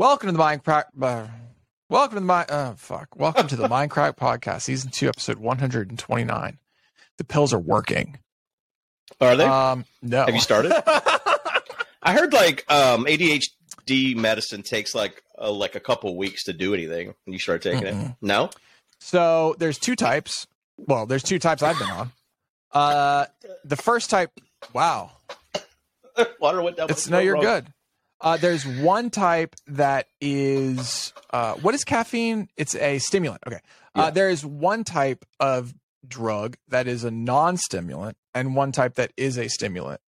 Welcome to the Minecraft. Uh, welcome to the. Oh fuck! Welcome to the Minecraft podcast, season two, episode one hundred and twenty nine. The pills are working. Are they? Um, no. Have you started? I heard like um, ADHD medicine takes like a, like a couple weeks to do anything when you start taking it. Mm-mm. No. So there's two types. Well, there's two types I've been on. Uh, the first type. Wow, Water went down. it's no, you're wrong. good. Uh, there's one type that is uh, what is caffeine? It's a stimulant. Okay. Uh, Yeah. there is one type of drug that is a non-stimulant, and one type that is a stimulant.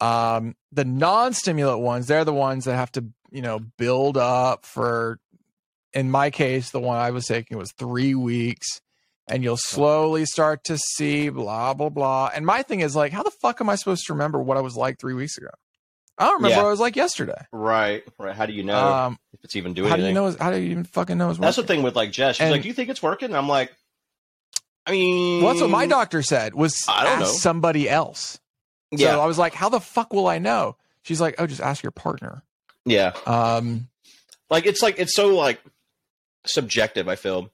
Um, the non-stimulant ones, they're the ones that have to, you know, build up for. In my case, the one I was taking was three weeks, and you'll slowly start to see blah blah blah. And my thing is like, how the fuck am I supposed to remember what I was like three weeks ago? I don't remember Yeah. what I was like yesterday. Right. Right. How do you know Um, if it's even doing how do you know? How do you even fucking know? It's That's the thing with like Jess. She's And- like, "Do you think it's working?" I'm like, I mean, Well, that's what my doctor said. Was I don't ask know. somebody else. So Yeah. I was like, how the fuck will I know? She's like, oh, just ask your partner. yeah. Um, Like it's like it's so like subjective. I feel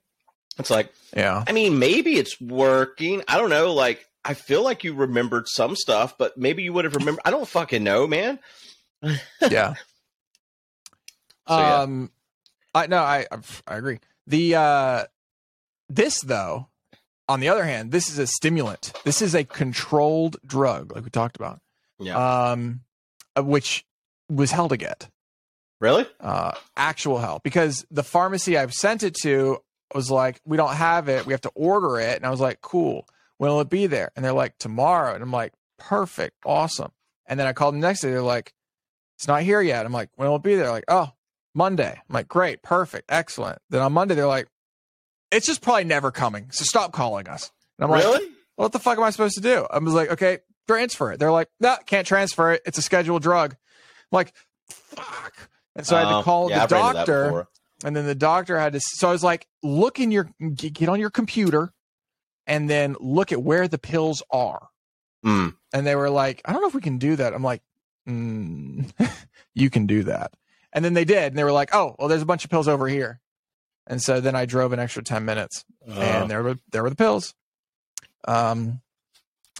it's like yeah, I mean, maybe it's working. I don't know. Like, I feel like you remembered some stuff, but maybe you would have remembered. I don't fucking know, man. yeah. So, yeah. um, I no, I I agree. The uh, this though, on the other hand, this is a stimulant. This is a controlled drug, like we talked about. Yeah. Um, uh, which was hell to get. really? uh, actual hell, because the pharmacy I've sent it to was like, we don't have it. We have to order it. And I was like, cool. When will it be there? And they're like, tomorrow. And I'm like, perfect. Awesome. And then I called them next day. They're like, it's not here yet. I'm like, when will it be there? Like, oh, Monday. I'm like, great. Perfect. Excellent. Then on Monday, they're like, it's just probably never coming. So stop calling us. And I'm like, really? what the fuck am I supposed to do? I was like, okay, transfer it. They're like, no, can't transfer it. It's a scheduled drug. I'm like, fuck. And so I had to um, call yeah, the I've ran into that doctor, and then the doctor had to. So I was like, look in your, get on your computer, and then look at where the pills are. Mm. And they were like, I don't know if we can do that. I'm like, mm, you can do that. And then they did, and they were like, oh, well, there's a bunch of pills over here. And so then I drove an extra ten minutes, Uh, and there were there were the pills. Um,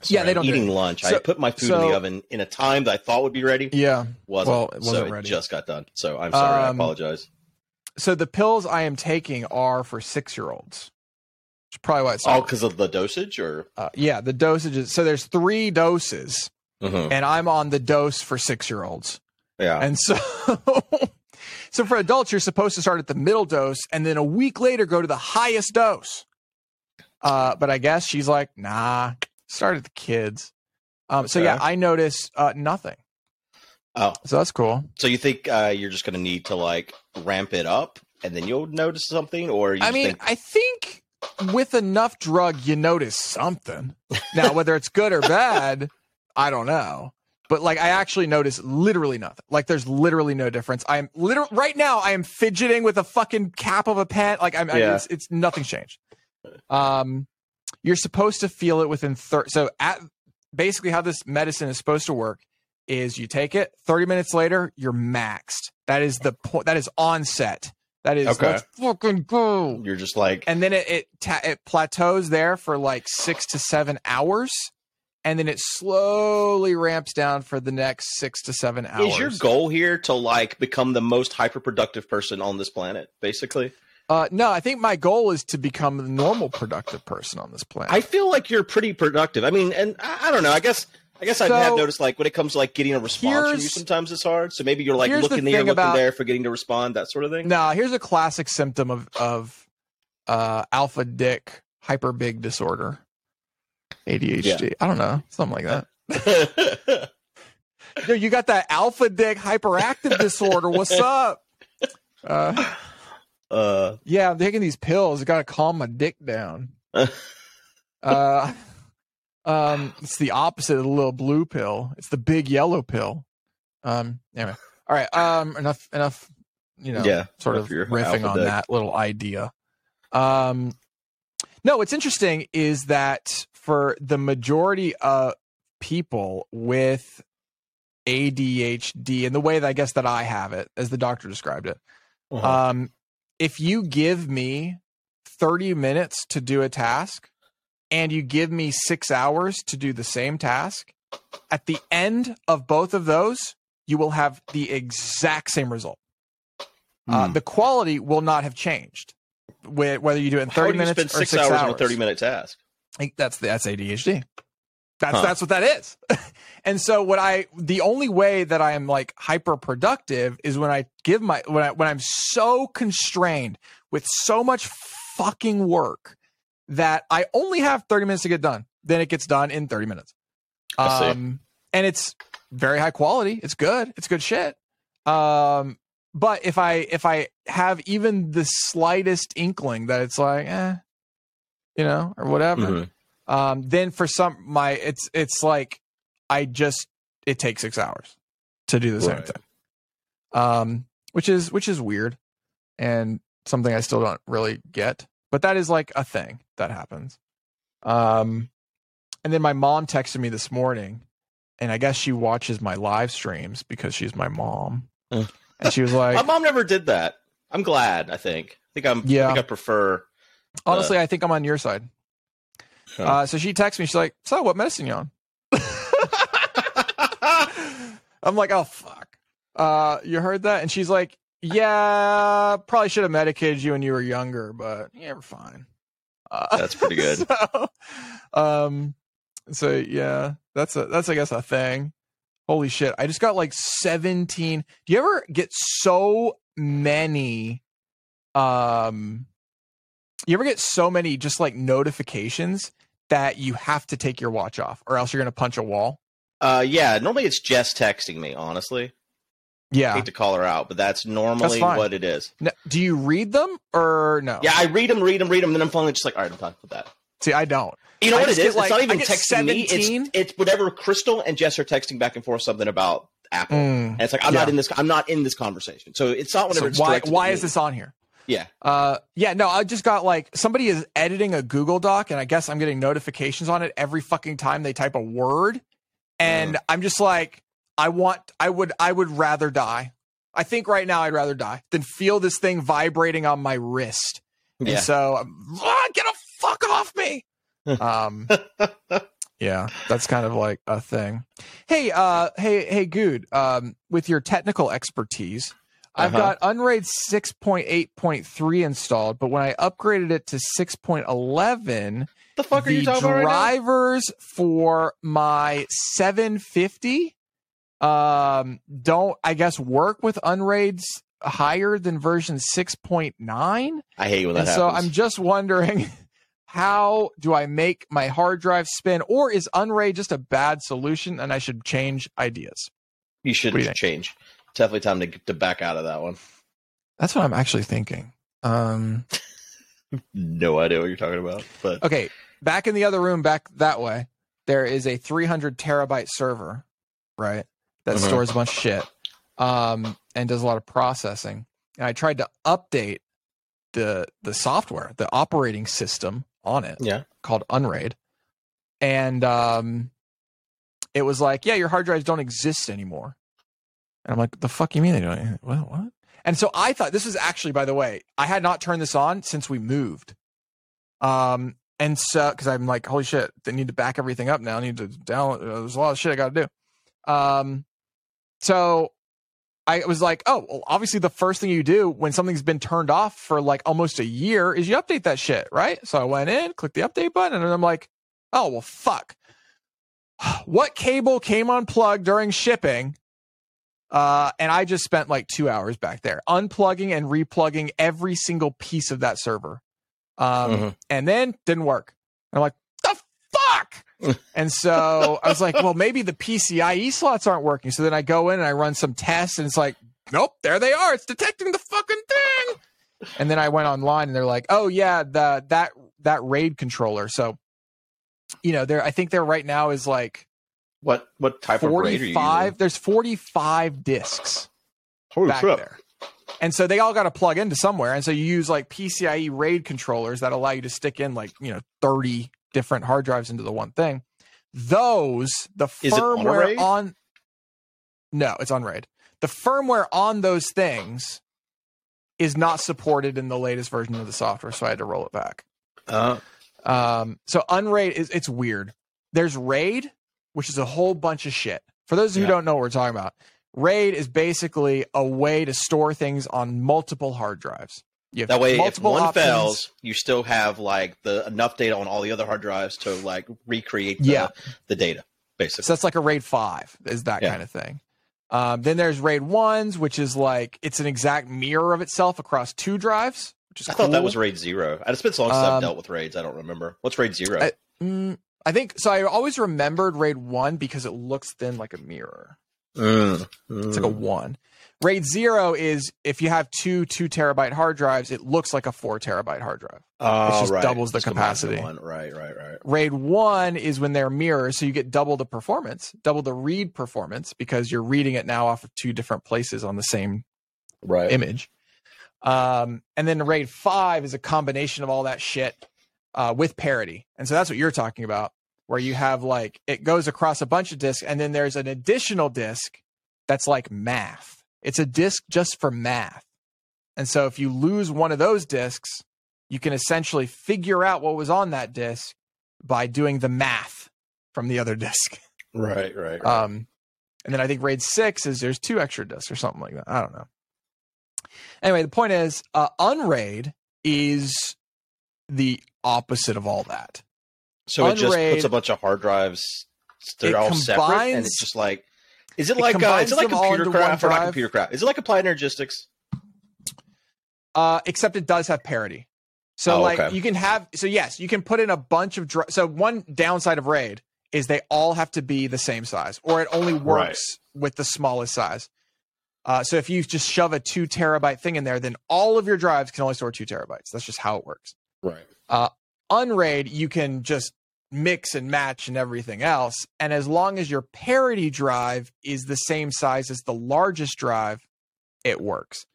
sorry, yeah, they don't do eating it. lunch. I put my food in the oven in a time that I thought would be ready. yeah. Wasn't. Well, it wasn't so ready. it just got done. So I'm sorry. I Um, apologize. So the pills I am taking are for six year olds. Is probably why it's all because of the dosage, or uh, yeah, the dosages. So there's three doses, Mhm. and I'm on the dose for six year olds. yeah, And so, so for adults, you're supposed to start at the middle dose, and then a week later go to the highest dose. Uh, but I guess she's like, nah, start at the kids. Um, so yeah, I notice uh, nothing. Oh. so that's cool. so you think uh, you're just going to need to like ramp it up, and then you'll notice something, or you I mean, think, I think with enough drug, you notice something. Now, whether it's good or bad, I don't know. But like, I actually notice literally nothing. Like, there's literally no difference. I'm literally right now. I am fidgeting with a fucking cap of a pen. Like, I'm. I, Yeah. it's, it's nothing's changed. Um, you're supposed to feel it within thirty. So at basically how this medicine is supposed to work is you take it 30 minutes later you're maxed that is the point that is onset that is Okay. let's fucking go you're just like, and then it it, ta- it plateaus there for like six to seven hours, and then it slowly ramps down for the next six to seven hours. Is your goal here to like become the most hyper productive person on this planet, basically? Uh, no, I think my goal is to become the normal productive person on this planet. I feel like you're pretty productive. I mean, and I, I don't know. I guess I guess I have noticed like when it comes to like getting a response from you, sometimes it's hard. So maybe you're like here's the looking there, looking about- there, forgetting to respond, that sort of thing. no, here's a classic symptom of of uh, alpha dick hyper big disorder, ADHD. I don't know, something like that. Yo, you got that alpha dick hyperactive disorder. What's up? Uh, uh, Yeah, I'm taking these pills. I gotta calm my dick down. uh, um, it's the opposite of the little blue pill. It's the big yellow pill. Um, anyway, all right. Um, enough, enough. You know, Yeah, sort of riffing on dick. that little idea. Um, no, what's interesting is that for the majority of people with ADHD and the way that I guess that I have it, as the doctor described it. Uh-huh. Um, if you give me 30 minutes to do a task and you give me six hours to do the same task, at the end of both of those, you will have the exact same result. Uh, Hmm. the quality will not have changed, wh- whether you do it in How 30 you minutes spend or six, six hours, hours. on a thirty minute task? I think that's that's ADHD. That's Huh. that's what that is. and so what I the only way that I am like hyper productive is when I give my when I when I'm so constrained with so much fucking work that I only have 30 minutes to get done. Then it gets done in 30 minutes. Um and it's very high quality. It's good. It's good shit. Um but if I if I have even the slightest inkling that it's like, eh, you know, or whatever, Mhm. um, then for some my it's it's like I just it takes six hours to do the same thing. Um, which is which is weird and something I still don't really get. But that is like a thing that happens. Um and then my mom texted me this morning and I guess she watches my live streams because she's my mom. Mm. And she was like My mom never did that. I'm glad. I think. I think I'm. Yeah. I think I prefer. honestly I think I'm on your side. Huh. Uh, so she texts me, she's like, So what medicine you on? I'm like, oh fuck. Uh, you heard that? And she's like, yeah, probably should have medicated you when you were younger, but yeah, we're fine. Uh, That's pretty good. So, um, so yeah, that's a that's I guess a thing. Holy shit! I just got like 17. Do you ever get so many? Um, you ever get so many just like notifications that you have to take your watch off, or else you're gonna punch a wall? Uh, yeah. Normally it's just texting me. Honestly, I Yeah. hate to call her out, but that's normally fine. what it is. No, do you read them or no? Yeah, I read them, read them, read them, and then I'm finally just like, all right, I'm done with that. See, I don't. You know I what it is? get, it's not even texting me. It's it's whatever Crystal and Jess are texting back and forth something about Apple. Mm. And it's like I'm not in this. I'm not in this conversation. So it's not whenever So why why is me. this on here? Yeah. Uh, yeah, no, I just got like somebody is editing a Google Doc, and I guess I'm getting notifications on it every fucking time they type a word, and I'm just like, I want, I would, I would rather die. I think right now I'd rather die than feel this thing vibrating on my wrist. Yeah. And so, um, ah, get a fuck off me. um, yeah, that's kind of like a thing. Hey, uh, hey, hey, good. Um, with your technical expertise, I've Uh-huh. got Unraid 6.8.3 installed, but when I upgraded it to 6.11, the fuck are the you talking about right drivers for my 750 um don't I guess work with Unraids higher than version 6.9 I hate when that and so. I'm just wondering how do I make my hard drive spin or is Unraid just a bad solution and I should change ideas? you should you think? change. Definitely time to to back out of that one. That's what I'm actually thinking. Um No idea what you're talking about, but okay, back in the other room back that way, there is a 300 terabyte server, right? That Mhm. stores a bunch of shit um and does a lot of processing. And I tried to update the the software, the operating system on it. yeah. called Unraid, and um, it was like, yeah, your hard drives don't exist anymore. And I'm like, the fuck you mean they don't? What? What? And so I thought this was actually, by the way, I had not turned this on since we moved. Um, and so because I'm like, holy shit, they need to back everything up now. I need to download. There's a lot of shit I got to do. Um, so I was like, oh, well, obviously the first thing you do when something's been turned off for like almost a year is you update that shit, right? So I went in, clicked the update button, and I'm like, oh, well, fuck. What cable came unplugged during shipping? Uh, and I just spent like two hours back there unplugging and replugging every single piece of that server. Um, Mhm. and then didn't work. And I'm like? And so I was like, well, maybe the PCIe slots aren't working. So then I go in and I run some tests, and it's like, nope, there they are. It's detecting the fucking thing. And then I went online, and they're like, oh yeah, the that that RAID controller. So, you know, there I think there right now is like What what type of RAID are 45. There's 45 discs Holy back crap. there. And so they all got to plug into somewhere. And so you use like PCIe RAID controllers that allow you to stick in like, you know, 30 different hard drives into the one thing. Those, the Is it on a firmware RAID? on, No, it's on RAID. The firmware on those things is not supported in the latest version of the software, so I had to roll it back. Uh, Um, so Unraid is it's weird. There's RAID, which is a whole bunch of shit. For those who Yeah. don't know what we're talking about, RAID is basically a way to store things on multiple hard drives. You that way, if one options. fails, you still have like the enough data on all the other hard drives to like recreate the, Yeah. the data, basically. So that's like a RAID 5 is that Yeah. kind of thing. Um, then there's RAID 1s, which is like it's an exact mirror of itself across two drives, which is I thought that was RAID zero. It's been so long since Um, I've dealt with raids. I don't remember. What's RAID zero? I- Mm, I think so. I always remembered RAID 1 because it looks thin like a mirror. Mm, It's like a one. RAID zero is if you have two two terabyte hard drives, it looks like a four terabyte hard drive. oh, just right. doubles the Just capacity. One. Right, right, right. RAID one is when they're mirrors, so you get double the performance, double the read performance because you're reading it now off of two different places on the same Right. image. Um, and then RAID five is a combination of all that shit uh, with parity, and so that's what you're talking about, where you have like it goes across a bunch of disks, and then there's an additional disk that's like math. It's a disk just for math, and so if you lose one of those disks, you can essentially figure out what was on that disk by doing the math from the other disk. Right, right. right. Um, and then I think RAID six is there's two extra disks or something like that. I don't know. Anyway, the point is, uh, Unraid is the opposite of all that. so it just puts a bunch of hard drives. They're all separate, and it's just like. Is it it like uh, is it like computer craft or not computer craft? Is it like applied energistics? Uh, except it does have parity. So Oh, like okay. you can have so yes, you can put in a bunch of dri- so one downside of RAID is they all have to be the same size or it only works with the smallest size. Uh, so if you just shove a two terabyte thing in there, then all of your drives can only store two terabytes. That's just how it works. Right. Unraid, you can just mix and match and everything else. And as long as your parity drive is the same size as the largest drive, it works.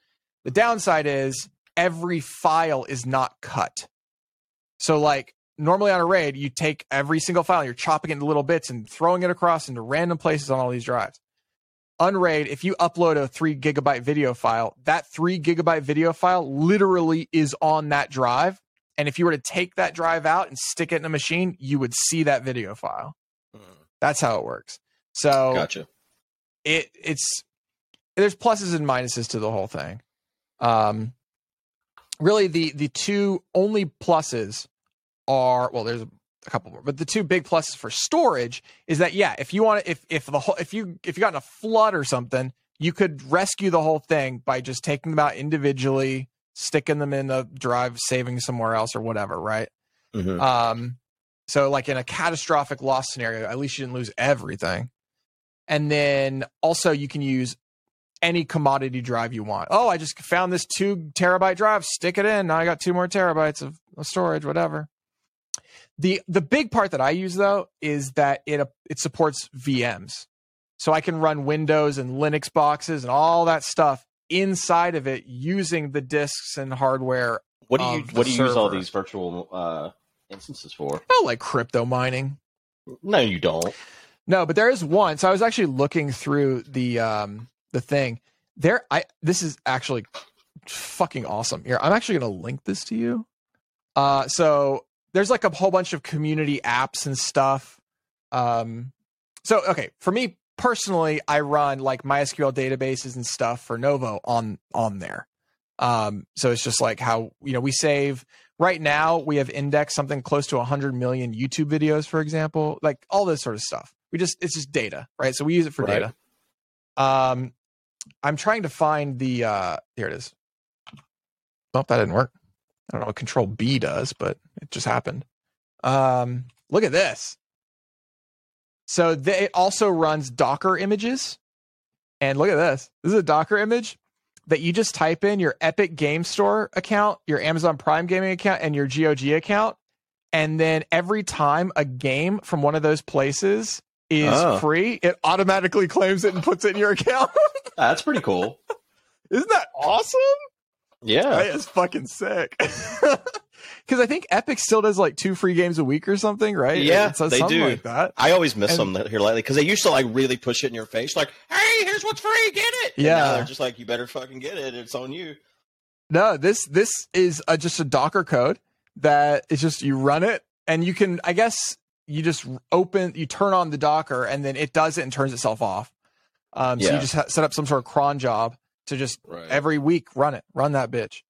The downside is every file is not cut. So, like normally on a raid, you take every single file, you're chopping it into little bits and throwing it across into random places on all these drives. Unraid, if you upload a three gigabyte video file, that three gigabyte video file literally is on that drive. And if you were to take that drive out and stick it in a machine, you would see that video file. Mm, That's how it works. So Gotcha. it it's there's pluses and minuses to the whole thing. Um, really, the the two only pluses are well, there's a couple more, but the two big pluses for storage is that yeah, if you want to, if if the whole if you if you got in a flood or something, you could rescue the whole thing by just taking them out individually, sticking them in a drive, saving somewhere else or whatever, right? Mhm. Um, so like in a catastrophic loss scenario, at least you didn't lose everything. And then also you can use any commodity drive you want. Oh, I just found this two terabyte drive, stick it in. Now I got two more terabytes of, of storage, whatever. The the big part that I use though is that it it supports VMs. So I can run Windows and Linux boxes and all that stuff inside of it using the disks and hardware. What do you what do you use all these virtual uh, instances for? Oh, like crypto mining. No, you don't. No, but there is one. So I was actually looking through the um the thing. There I this is actually fucking awesome. Here, I'm actually going to link this to you. Uh so there's like a whole bunch of community apps and stuff. Um so okay, for me personally, I run like MySQL databases and stuff for Novo on on there. Um so it's just like how, you know, we save right now we have indexed something close to 100 million YouTube videos for example, like all this sort of stuff. We just it's just data, right? So we use it for Right. data. Um I'm trying to find the uh here it is. Oh, that didn't work. I don't know what control B does, but it just happened. Um look at this. So they, it also runs Docker images. And look at this. This is a Docker image that you just type in your Epic Game Store account, your Amazon Prime Gaming account, and your GOG account. And then every time a game from one of those places is Oh. free, it automatically claims it and puts it in your account. That's pretty cool. Isn't that awesome? Yeah. That is fucking sick. because I think Epic still does like two free games a week or something, right? Yeah, It says they something do. like that. I always miss And- them here lately because they used to like really push it in your face, like, "Hey, here's what's free, get it." Yeah. they're just like, "You better fucking get it. It's on you." No, this this is a, just a Docker code that is just you run it and you can I guess you just open you turn on the Docker and then it does it and turns itself off. Um, So you just ha- set up some sort of cron job to just Right. every week run it, run that bitch.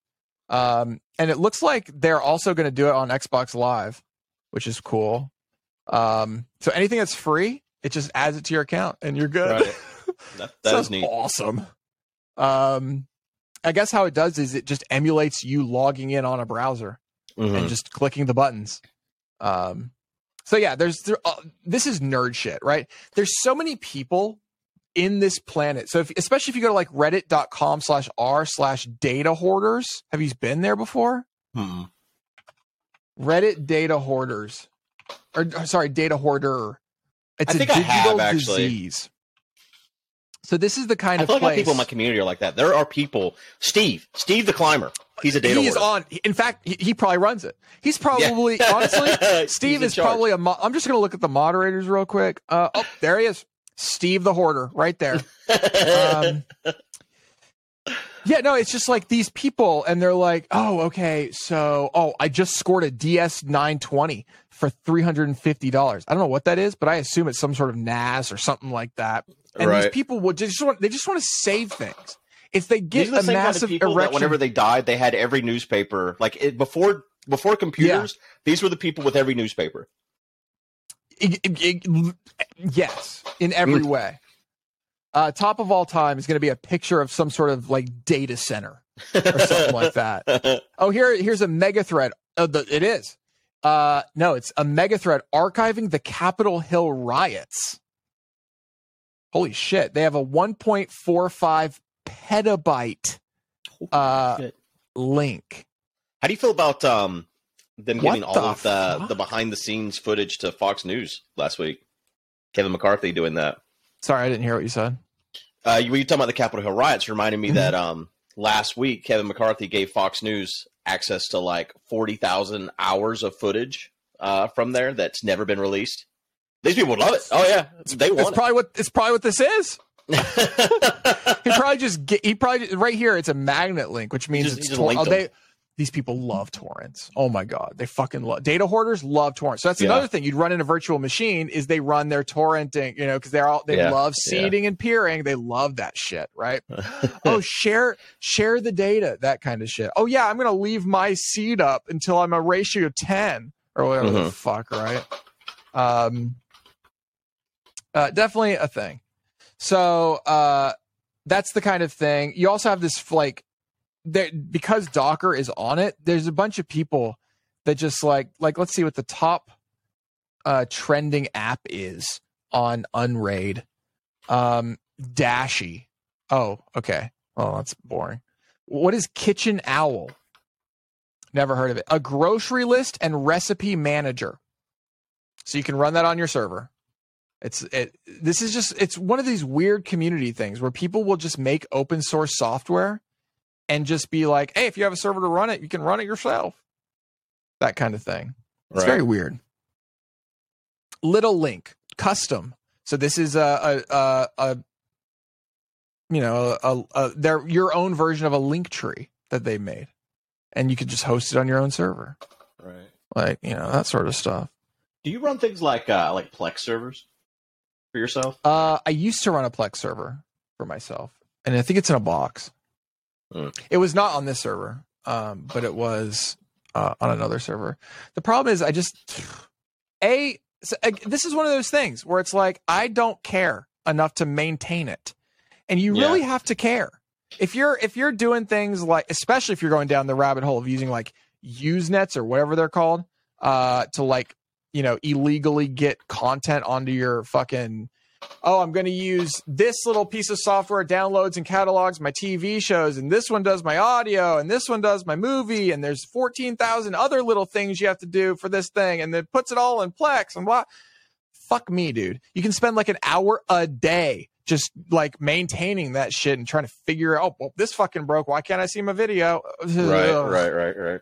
Um, and it looks like they're also going to do it on Xbox Live, which is cool. Um, so anything that's free, it just adds it to your account and you're good. Right. that, that Sounds is neat. Awesome. Um, I guess how it does is it just emulates you logging in on a browser Mhm. and just clicking the buttons. Um, so yeah, there's there, uh, this is nerd shit, right? There's so many people in this planet. So if, especially if you go to like reddit.com slash r slash data hoarders, have you been there before? Mhm. Reddit data hoarders, or, or sorry, data hoarder. It's I a digital have, disease. So this is the kind I of like place. people in my community are like that. There are people. Steve, Steve the climber. He's a data He's hoarder. on. In fact, he, he probably runs it. He's probably Yeah. honestly. Steve is charge. probably a. Mo- I'm just gonna look at the moderators real quick. Uh, oh, there he is, Steve the hoarder, right there. Um, yeah, no, it's just like these people, and they're like, oh, okay, so, oh, I just scored a DS 920 for three hundred and fifty dollars. I don't know what that is, but I assume it's some sort of NAS or something like that. And these people would just want they just want to save things. If they get the a same kind massive of erection, whenever they died, they had every newspaper. Like it, before, before computers, these were the people with every newspaper. It- it- it- yes, in every way. Uh, top of all time is going to be a picture of some sort of like data center or something like that. Oh, here, here's a mega thread. Oh, the, it is. Uh, no, it's a mega thread archiving the Capitol Hill riots. Holy shit! They have a 1.45 petabyte uh, link. How do you feel about um them giving all the of the fuck? the behind the scenes footage to Fox News last week? Kevin McCarthy doing that. Sorry, I didn't hear what you said. Uh, you were talking about the Capitol Hill riots. Reminded me Mhm. that um last week Kevin McCarthy gave Fox News access to like forty thousand hours of footage uh, from there that's never been released. These people would love it. Oh yeah, they It's want probably what it's probably what this is. he probably just get he probably right here it's a magnet link which means just- it's just tor- linked oh, they these people love torrents. Oh my god. They fucking love data hoarders love torrents. So that's Yeah. another thing. You'd run in a virtual machine is they run their torrenting you know because they're all they Yeah. love Yeah. seeding and peering. They love that shit right? Oh share share the data that kind of shit. Oh yeah i'm gonna leave my seed up until i'm a ratio of 10 or whatever the Mhm. fuck right? Um uh, definitely a thing. So uh that's the kind of thing. You also have this like there because docker is on it there's a bunch of people that just like like let's see what the top uh trending app is on unraid. Um dashy. Oh okay. Oh that's boring. What is kitchen owl? Never heard of it. A grocery list and recipe manager. So you can run that on your server. It's it this is just it's one of these weird community things where people will just make open source software and just be like hey if you have a server to run it you can run it yourself. That kind of thing. It's Right. very weird. Little link custom. So this is a a a, a you know a, a their your own version of a link tree that they made. And you could just host it on your own server. Right. like you know that sort of stuff. Do you run things like uh, like Plex servers for yourself? uh i used to run a plex server for myself. And i think it's in a box Hmm. it was not on this server um but it was uh, on another server the problem is i just a so, uh, this is one of those things where it's like i don't care enough to maintain it and you Yeah. really have to care if you're if you're doing things like especially if you're going down the rabbit hole of using like usenets or whatever they're called uh to like you know illegally get content onto your fucking oh i'm going to use this little piece of software downloads and catalogs my tv shows and this one does my audio and this one does my movie and there's 14,000 other little things you have to do for this thing and it puts it all in plex and what fuck me dude you can spend like an hour a day just like maintaining that shit and trying to figure out oh well, this fucking broke why can't i see my video Right, right, right, right.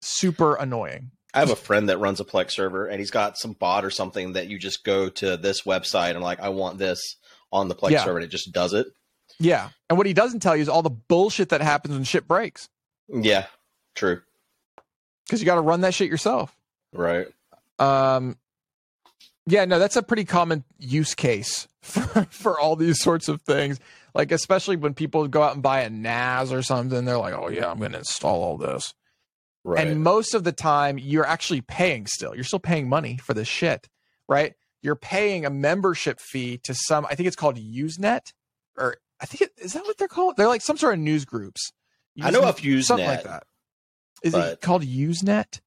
super annoying. I have a friend that runs a Plex server, and he's got some bot or something that you just go to this website and like, I want this on the Plex Yeah. server, and it just does it. Yeah. And what he doesn't tell you is all the bullshit that happens when shit breaks. Yeah, true. Because you got to run that shit yourself. Right. Um, yeah, no, that's a pretty common use case for, for all these sorts of things. Like, especially when people go out and buy a NAS or something, they're like, oh, yeah, I'm going to install all this. Right. And most of the time, you're actually paying still. You're still paying money for this shit, right? You're paying a membership fee to some, I think it's called Usenet, or I think it, is that what they're called? They're like some sort of news groups. I know Usenet- of Usenet, something like that. Is it called Usenet?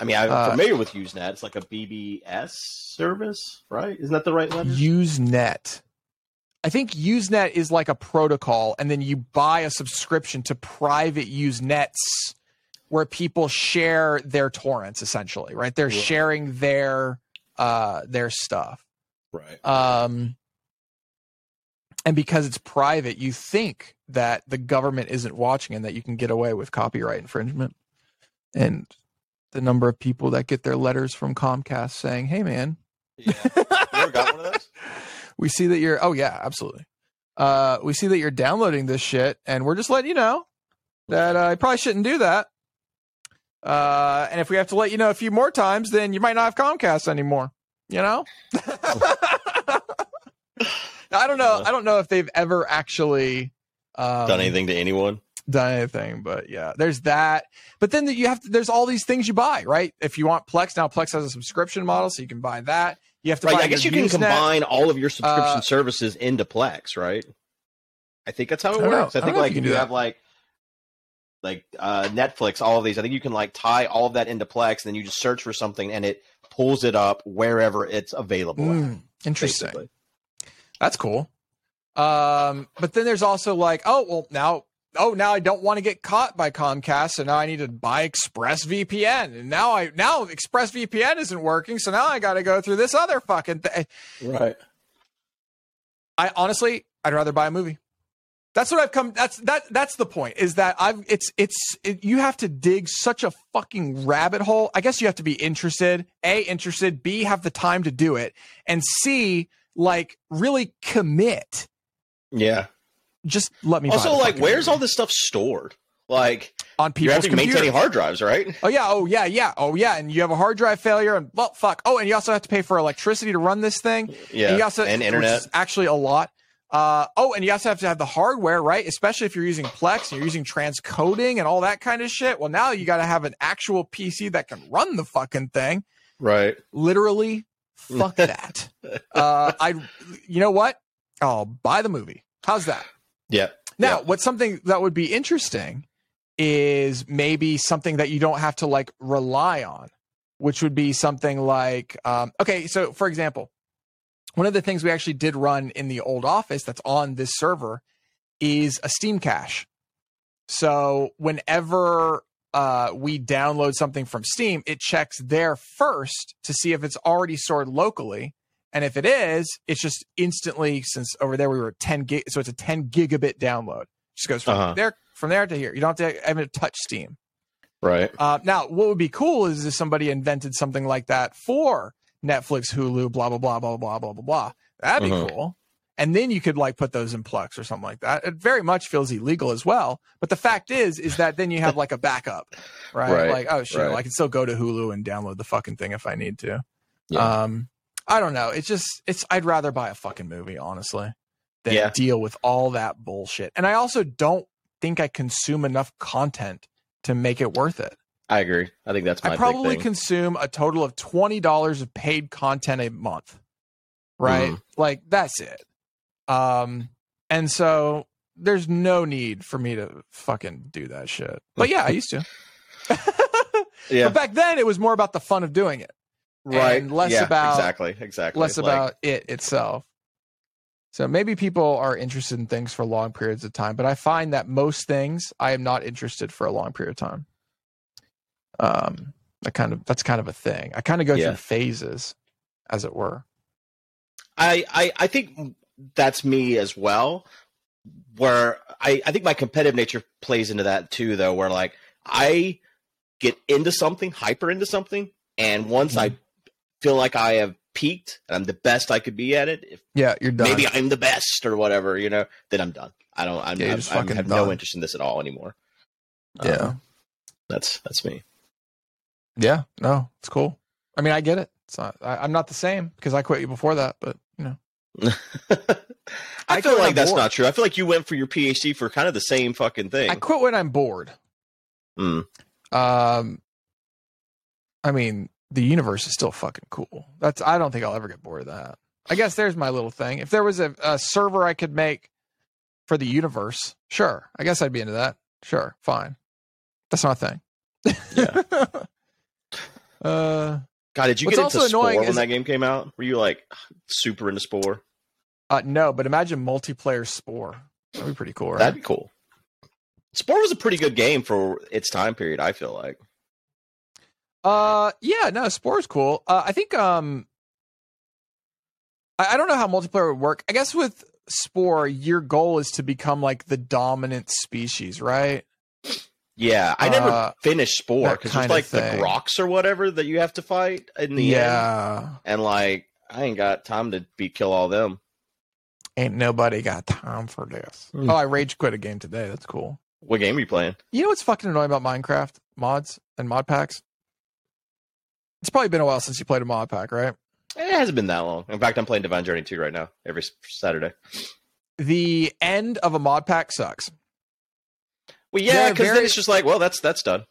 I mean, I'm Uh, familiar with Usenet. It's like a BBS service, right? Isn't that the right letter? Usenet. I think Usenet is like a protocol, and then you buy a subscription to private Usenets where people share their torrents, essentially, right? They're Right. sharing their uh their stuff. right. Um and because it's private, you think that the government isn't watching and that you can get away with copyright infringement. And the number of people that get their letters from Comcast saying, "Hey man, Yeah. You ever got one of those? we see that you're oh yeah absolutely uh we see that you're downloading this shit and we're just letting you know that uh, i probably shouldn't do that uh and if we have to let you know a few more times then you might not have comcast anymore you know i don't know i don't know if they've ever actually um, Done anything to anyone? done anything but yeah there's that but then you have to there's all these things you buy right if you want plex now plex has a subscription model so you can buy that you have to Right. buy I guess you can combine all of your subscription Uh, services into Plex, right? I think that's how it don't know. works. I I think if like you you have like like uh, Netflix, all of these. I think you can like tie all of that into Plex, and then you just search for something, and it pulls it up wherever it's available. at, Mm, interesting basically. That's cool. Um, but then there's also like, oh well, now oh now I don't want to get caught by Comcast, so now I need to buy ExpressVPN, and now I now ExpressVPN isn't working, so now I got to go through this other fucking thing. Right. I honestly, I'd rather buy a movie. That's what I've come. That's that. That's the point. Is that I've. It's it's. It, you have to dig such a fucking rabbit hole. I guess you have to be interested. A interested. B have the time to do it. And C like really commit. Yeah. Just let me. Also, like, where's movie. all this stuff stored? Like, on people's to computers? maintaining hard drives, right? Oh yeah, oh yeah, yeah, oh yeah, and you have a hard drive failure, and well, fuck. Oh, and you also have to pay for electricity to run this thing. Yeah. And, you also, and internet. actually a lot. Uh, oh, and you also have to have the hardware, right? Especially if you're using Plex and you're using transcoding and all that kind of shit. Well, now you got to have an actual PC that can run the fucking thing. Right. Literally, fuck that. Uh, I, you know what? I'll buy the movie. How's that? Yeah. Now, Yeah. what's something that would be interesting is maybe something that you don't have to like rely on, which would be something like, um, okay, so for example, one of the things we actually did run in the old office that's on this server is a Steam cache. So whenever uh, we download something from Steam, it checks there first to see if it's already stored locally. And if it is, it's just instantly since over there we were 10 gig, so it's a 10 gigabit download. Just goes from Uh-huh. there from there to here. You don't have to even touch Steam. Right. Uh, now, what would be cool is if somebody invented something like that for Netflix, Hulu, blah blah blah blah blah blah blah blah. That'd be Mhm. cool. And then you could like put those in Plex or something like that. It very much feels illegal as well. But the fact is, is that then you have like a backup, right? Right, Like, oh shit, right. I can still go to Hulu and download the fucking thing if I need to. Yeah. Um, I don't know. It's just it's. I'd rather buy a fucking movie, honestly, than Yeah. deal with all that bullshit. And I also don't think I consume enough content to make it worth it. I agree. I think that's my I probably consume a total of twenty dollars of paid content a month. Right? Mhm. Like that's it. Um and so there's no need for me to fucking do that shit. But yeah, I used to. yeah. But back then it was more about the fun of doing it, right. and less yeah, about- exactly. Exactly. less Like, about it itself. So maybe people are interested in things for long periods of time, but I find that most things I am not interested for a long period of time. Um, that kind of that's kind of a thing. I kind of go Yeah. through phases, as it were. I, I I think that's me as well. Where I, I think my competitive nature plays into that too, though. Where like I get into something, hyper into something, and once I feel like I have peaked and I'm the best I could be at it, if Yeah, you're done. maybe I'm the best or whatever, you know, then I'm done. I don't. I'm, Yeah, I'm, just I fucking have done. no interest in this at all anymore. yeah. Um, that's that's me. Yeah, no, it's cool. I mean, I get it. It's not. I, I'm not the same because I quit you before that, but you know, I, I feel quit like on that's board. not true. I feel like you went for your PhD for kind of the same fucking thing. I quit when I'm bored. Mm. Um, I mean, the universe is still fucking cool. That's. I don't think I'll ever get bored of that. I guess there's my little thing. If there was a, a server I could make for the universe, sure. I guess I'd be into that. Sure, fine. That's not a thing. Yeah. uh, God, did you get into Spore when is- that game came out? Were you like super into Spore? uh, no, but imagine multiplayer Spore. That'd be pretty cool, right? That'd be cool. Spore was a pretty good game for its time period. I feel like. Uh, yeah, no, Spore is cool. Uh, I think um, I, I don't know how multiplayer would work. I guess with Spore, your goal is to become like the dominant species, right? Yeah, I never Uh, finished Spore because there's kinda like the. Grox or whatever that you have to fight in the end, yeah, and like I ain't got time to be kill all them. ain't nobody got time for this. Mm. Oh, I rage quit a game today. That's cool. What game are you playing? You know what's fucking annoying about Minecraft mods and mod packs? It's probably been a while since you played a mod pack, right? It hasn't been that long. In fact, I'm playing Divine Journey 2 right now every Saturday. The end of a mod pack sucks. Well, yeah, because very- then it's just like, well, that's that's done.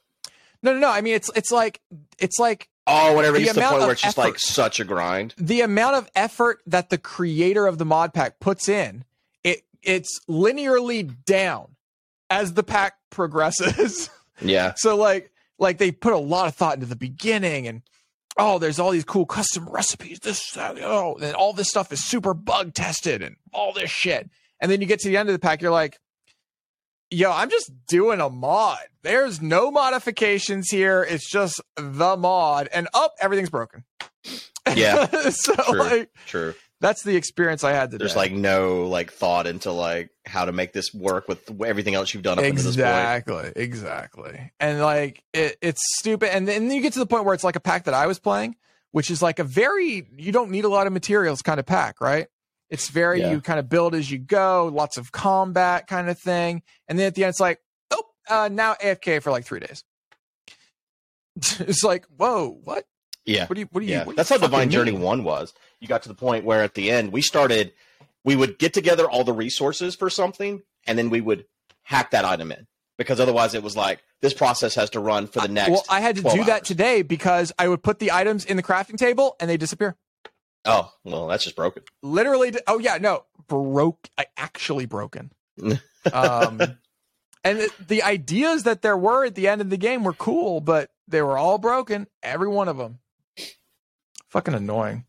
No, no, no. I mean, it's it's like it's like Oh, whenever it The gets to the point where it's just like such a grind. the amount of effort that the creator of the mod pack puts in. It it's linearly down as the pack progresses. Yeah, so like like they put a lot of thought into the beginning and oh there's all these cool custom recipes this that, oh and all this stuff is super bug tested and all this shit and then you get to the end of the pack you're like yo i'm just doing a mod. There's no modifications here. It's just the mod. And up everything's broken. Yeah, so true. like true. that's the experience i had today. There's like no like thought into like how to make this work with everything else you've done up until this point. exactly. Exactly. And like it, it's stupid. And then you get to the point where it's like a pack that i was playing which is like a very you don't need a lot of materials kind of pack right it's very Yeah. you kind of build as you go lots of combat kind of thing and then at the end it's like oh uh, now afk for like three days it's like whoa what Yeah, what do you what do you yeah. what do you That's how Divine Journey mean? One was. You got to the point where at the end we started, we would get together all the resources for something, and then we would hack that item in because otherwise it was like this process has to run for the next. well i had to 12 do that today because i would put the items in the crafting table and they disappear Oh well, that's just broken. literally oh yeah no broke I actually broken. Um and it, the ideas that there were at the end of the game were cool but they were all broken every one of them fucking annoying.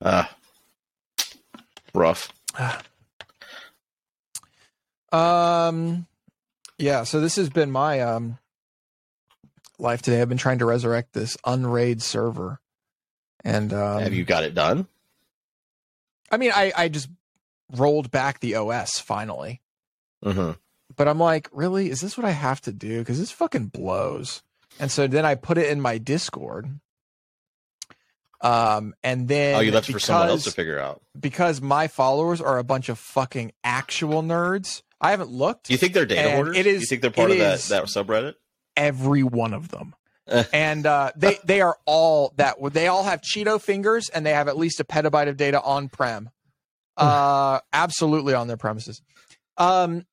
Uh, rough. um yeah so this has been my um life today. I've been trying to resurrect this unraid server and um Have you got it done? i mean i i just rolled back the os finally Mm-hmm. but I'm like, really? Is this what I have to do? Because this fucking blows. And so then I put it in my Discord. Um, and then Oh, you left it for someone else to figure out. because my followers are a bunch of fucking actual nerds. I haven't looked. Do you think they're data hoarders? it you think they're part of that is- that subreddit? every one of them. And uh, they they are all that they all have Cheeto fingers and they have at least a petabyte of data on prem. Uh, absolutely on their premises. Um,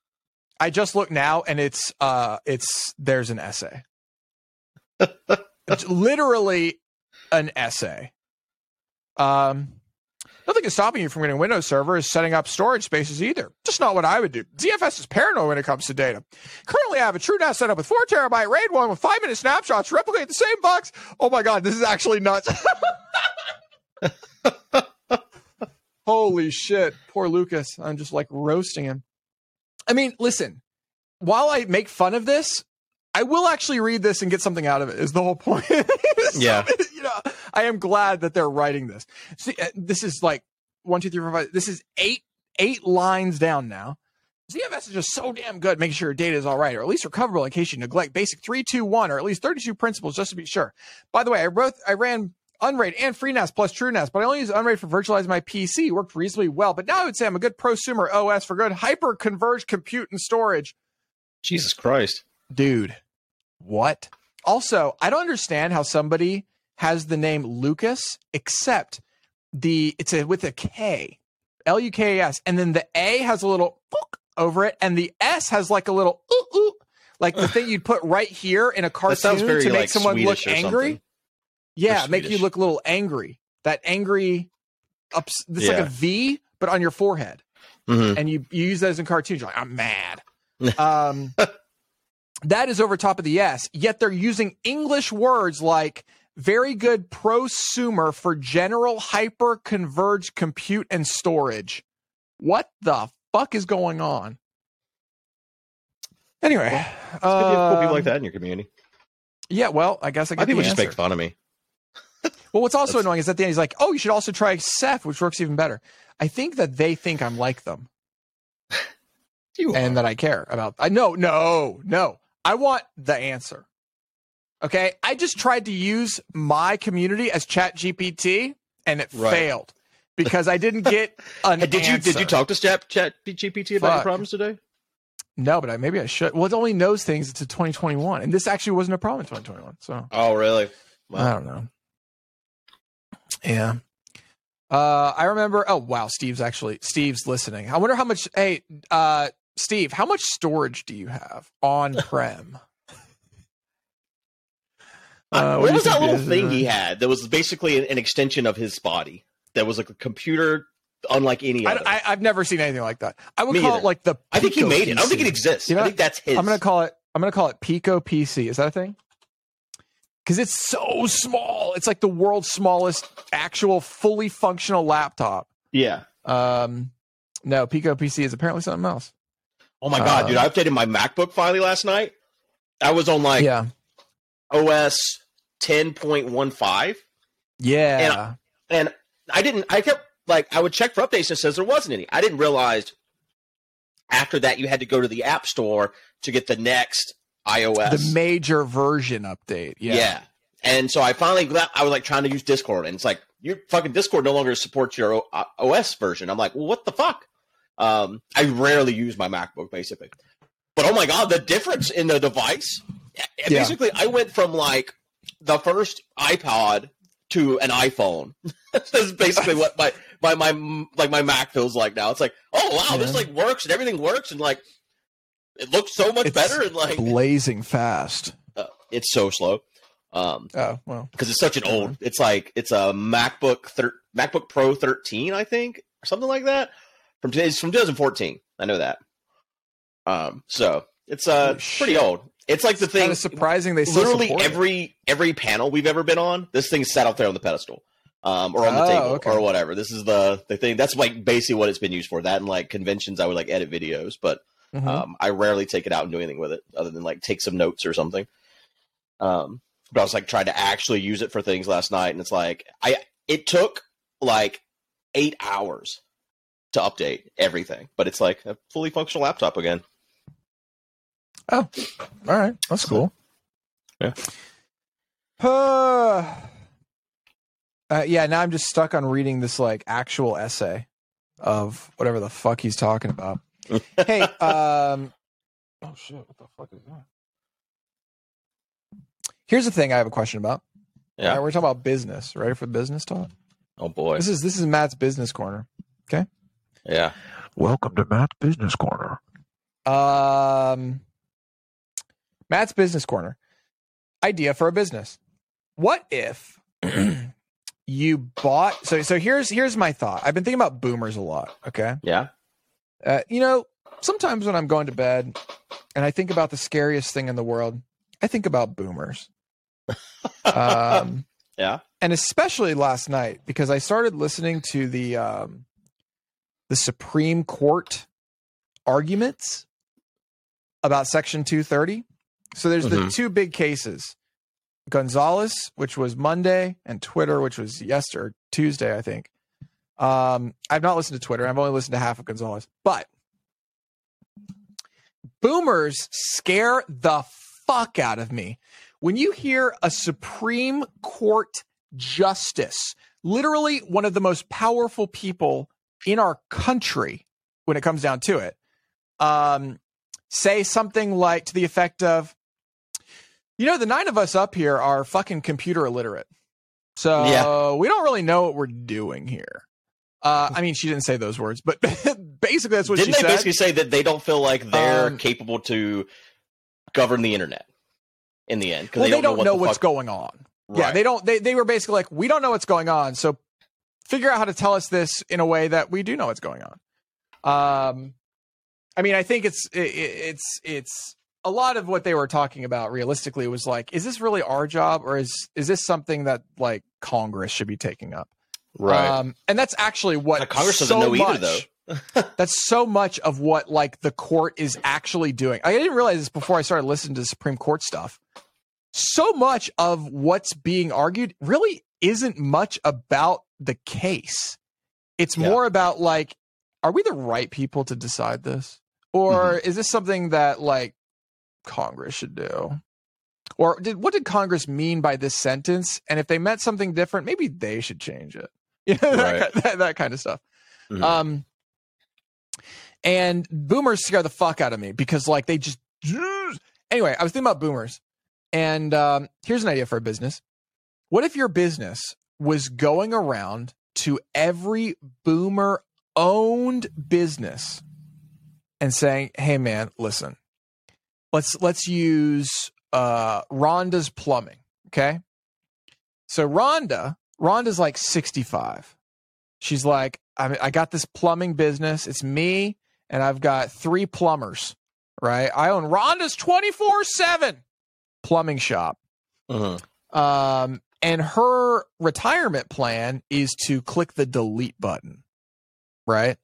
I just look now and it's uh it's there's an essay. it's literally an essay. Um, nothing is stopping you from getting a Windows server is setting up storage spaces either. Just not what I would do. ZFS is paranoid when it comes to data. Currently, I have a TrueNAS set up with four terabyte RAID one with five minute snapshots, replicate the same box. Oh my god, this is actually nuts. Holy shit. Poor Lucas. I'm just like roasting him. I mean, listen, while I make fun of this, I will actually read this and get something out of it, is the whole point. Yeah. I am glad that they're writing this. See, uh, this is like one, two, three, four, five. This is eight, eight lines down now. ZFS is just so damn good making sure your data is all right, or at least recoverable in case you neglect basic 321 or at least 32 principles just to be sure. By the way, I wrote I ran Unraid and FreeNAS plus TrueNAS, but I only use Unraid for virtualizing my PC. Worked reasonably well. But now I would say I'm a good prosumer OS for good hyper converged compute and storage. Jesus Christ. Dude, what? Also, I don't understand how somebody has the name Lucas, except the it's a with a K, L U K A S, and then the A has a little over it, and the S has like a little ooh, ooh, like the thing you'd put right here in a cartoon very, to make like, someone Swedish look angry. something. Yeah, make you look a little angry. That angry, ups. This like a V, but on your forehead, Mhm. and you, you use those in cartoons. You're like, I'm mad. um, that is over top of the S. Yet they're using English words like very good prosumer for general hyper converged compute and storage. What the fuck is going on? Anyway, to have cool people um, like that in your community. Yeah, well, I guess I My get the people just make fun of me. Well, what's also annoying is at the end he's like, "Oh, you should also try Ceph, which works even better." I think that they think I'm like them You and that I care about. I no, no, no. I want the answer. Okay, I just tried to use my community as Chat GPT, and it Right. failed because I didn't get an did you did you talk to Chat Chat GPT about your problems today? No, but I, maybe I should. Well, it only knows things to 2021, and this actually wasn't a problem in 2021. So Oh, really? I don't know. Yeah. Uh, I remember. Oh wow, Steve's actually Steve's listening. I wonder how much. Hey, uh, Steve, how much storage do you have on prem? Uh, what what was that little thing he had that was basically an, an extension of his body? That was like a computer unlike any other. I, I've never seen anything like that. I would Me call either. it like the. I think he Pico made it. I don't think it exists. You know I think that's his. I'm gonna call it. I'm gonna call it Pico PC. Is that a thing? Because it's so small. It's like the world's smallest actual fully functional laptop. yeah. Um, no, Pico PC is apparently something else. Oh my god, Um, dude! I updated my MacBook finally last night. I was on like yeah, OS 10.15, yeah. and I didn't. I kept like I would check for updates and it says there wasn't any. I didn't realize after that you had to go to the App Store to get the next iOS. the major version update. Yeah. Yeah. And so I finally I was like trying to use Discord and it's like, your fucking Discord no longer supports your uh, OS version. I'm like, well, what the fuck? Um, I rarely use my MacBook basically. But oh my God, the difference in the device. Yeah. Basically, I went from like the first iPod to an iPhone. That's basically what my, my, my, like my Mac feels like now. It's like, oh wow, this like works and everything works and like, it looks so much It's better and like, blazing fast. uh, it's so slow. Um, Oh well. because it's such an old. It's like it's a MacBook thir- MacBook Pro 13, I think, or something like that. From today's from 2014. I know that. Um, so it's uh Holy pretty shit. old. It's like the Kind thing. of surprising they Literally support it. every every panel we've ever been on, this thing's sat out there on the pedestal, um, or on the Oh, table, okay. or whatever. This is the the thing. That's like basically what it's been used for. That and like conventions, I would like edit videos, but Mhm. um, I rarely take it out and do anything with it other than like take some notes or something. Um, but I was like trying to actually use it for things last night, and it's like I it took like eight hours to update everything, but it's like a fully functional laptop again. Oh, all right, that's cool. Yeah. Uh, uh, yeah. Now I'm just stuck on reading this like actual essay of whatever the fuck he's talking about. hey, um, oh shit, what the fuck is that? Here's the thing I have a question about. Yeah. All right, we're talking about business. Ready for business talk? Oh boy, This is this is Matt's business corner. Okay? Yeah. Welcome to Matt's Business Corner. Um, Matt's Business Corner. Idea for a business. What if you bought? So, so here's here's my thought. I've been thinking about boomers a lot. Okay, Yeah. uh, you know, sometimes when I'm going to bed and I think about the scariest thing in the world, I think about boomers. Um, Yeah. and especially last night because I started listening to the um, the Supreme Court arguments about Section 230. So there's the Mhm. two big cases: Gonzalez, which was Monday, and Twitter, which was yesterday, Tuesday, I think. Um, I've not listened to Twitter. I've only listened to half of Gonzalez, but boomers scare the fuck out of me. When you hear a Supreme Court justice, literally one of the most powerful people in our country, when it comes down to it, um, say something like to the effect of, you know, the nine of us up here are fucking computer illiterate. So Yeah. we don't really know what we're doing here. Uh, I mean, she didn't say those words, but basically that's what she said. Didn't she they said. basically say that they don't feel like they're Um, capable to govern the internet in the end? 'cause well, they don't, what know the what's fuck- going on. Yeah, they don't. They they were basically like, we don't know what's going on, so figure out how to tell us this in a way that we do know what's going on. Um, I mean, I think it's it, it's it's a lot of what they were talking about. Realistically, was like, is this really our job, or is is this something that like Congress should be taking up? right. Um, and that's actually what Uh, Congress doesn't so know either, though. that's so much of what like the court is actually doing. I didn't realize this before I started listening to the Supreme Court stuff. So much of what's being argued really isn't much about the case. It's Yeah. more about like, are we the right people to decide this? Or is this something that like Congress should do? Or did what did Congress mean by this sentence? And if they meant something different, maybe they should change it. You know, that, Right. ki- that, that kind of stuff. Mhm. Um, and boomers scare the fuck out of me because like they just anyway. I was thinking about boomers, and um, here's an idea for a business. What if your business was going around to every boomer owned business and saying, "Hey, man, listen, let's let's use uh, Rhonda's plumbing." Okay, so Rhonda, Rhonda's like 65. She's like, I, I got this plumbing business. It's me, and I've got three plumbers, right? I own Rhonda's 24 7 plumbing shop. Mhm. Um, and her retirement plan is to click the delete button, right?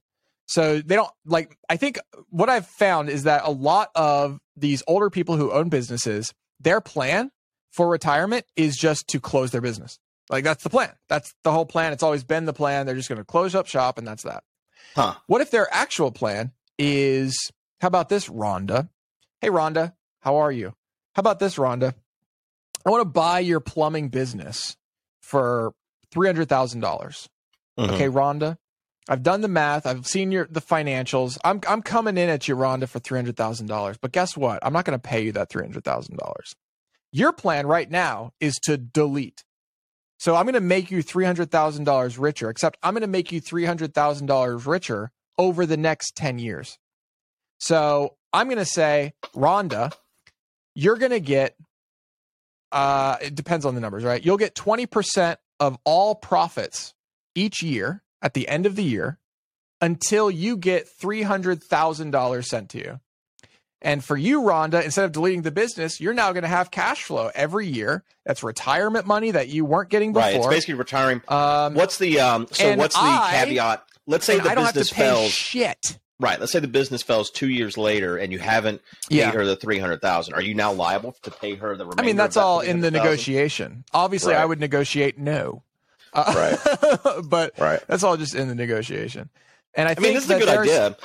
So they don't like, I think what I've found is that a lot of these older people who own businesses, their plan for retirement is just to close their business. Like that's the plan. That's the whole plan. It's always been the plan. They're just going to close up shop and that's that. Huh. What if their actual plan is how about this, Rhonda? Hey, Rhonda, how are you? How about this, Rhonda? I want to buy your plumbing business for $300,000. Mhm. Okay, Rhonda, I've done the math. I've seen your the financials. I'm I'm coming in at you, Rhonda, for three hundred thousand dollars. But guess what? I'm not going to pay you that three hundred thousand dollars. Your plan right now is to delete. So I'm going to make you three hundred thousand dollars richer. Except I'm going to make you three hundred thousand dollars richer over the next ten years. So I'm going to say, Rhonda, you're going to get. Uh, it depends on the numbers, right? You'll get twenty percent of all profits each year at the end of the year until you get $300,000 sent to you. And for you, Rhonda, instead of deleting the business, you're now going to have cash flow every year. That's retirement money that you weren't getting Right. It's basically retiring. um, What's the um? So what's the I- caveat? Let's say the I business fails. shit. right. Let's say the business fails two years later, and you haven't paid her the three hundred thousand. Are you now liable to pay her the? I mean, that's that all in the 300,000? negotiation. Obviously, I would negotiate no. Uh, but Right. that's all just in the negotiation. And I, I think mean, this is a good idea.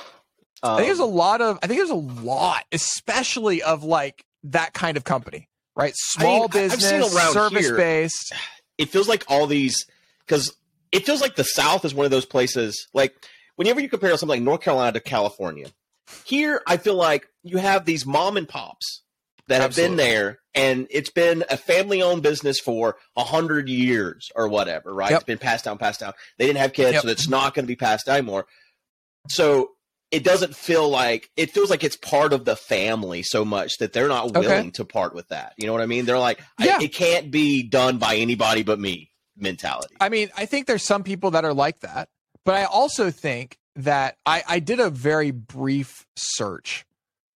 I think there's a Um, lot of I think there's a lot, especially of like that kind of company, right? Small I- I've business, service based. it feels like all these because it feels like the South is one of those places. Like whenever you compare something like North Carolina to California, here I feel like you have these mom and pops that have been there, and it's been a family-owned business for a hundred years or whatever. Right? Yep. It's been passed down, passed down. They didn't have kids, Yep. so it's not going to be passed down anymore. So. It doesn't feel like it feels like it's part of the family so much that they're not Okay. willing to part with that. You know what I mean? They're like, I- Yeah. it can't be done by anybody but me mentality. I mean, I think there's some people that are like that, but I also think that I, I did a very brief search.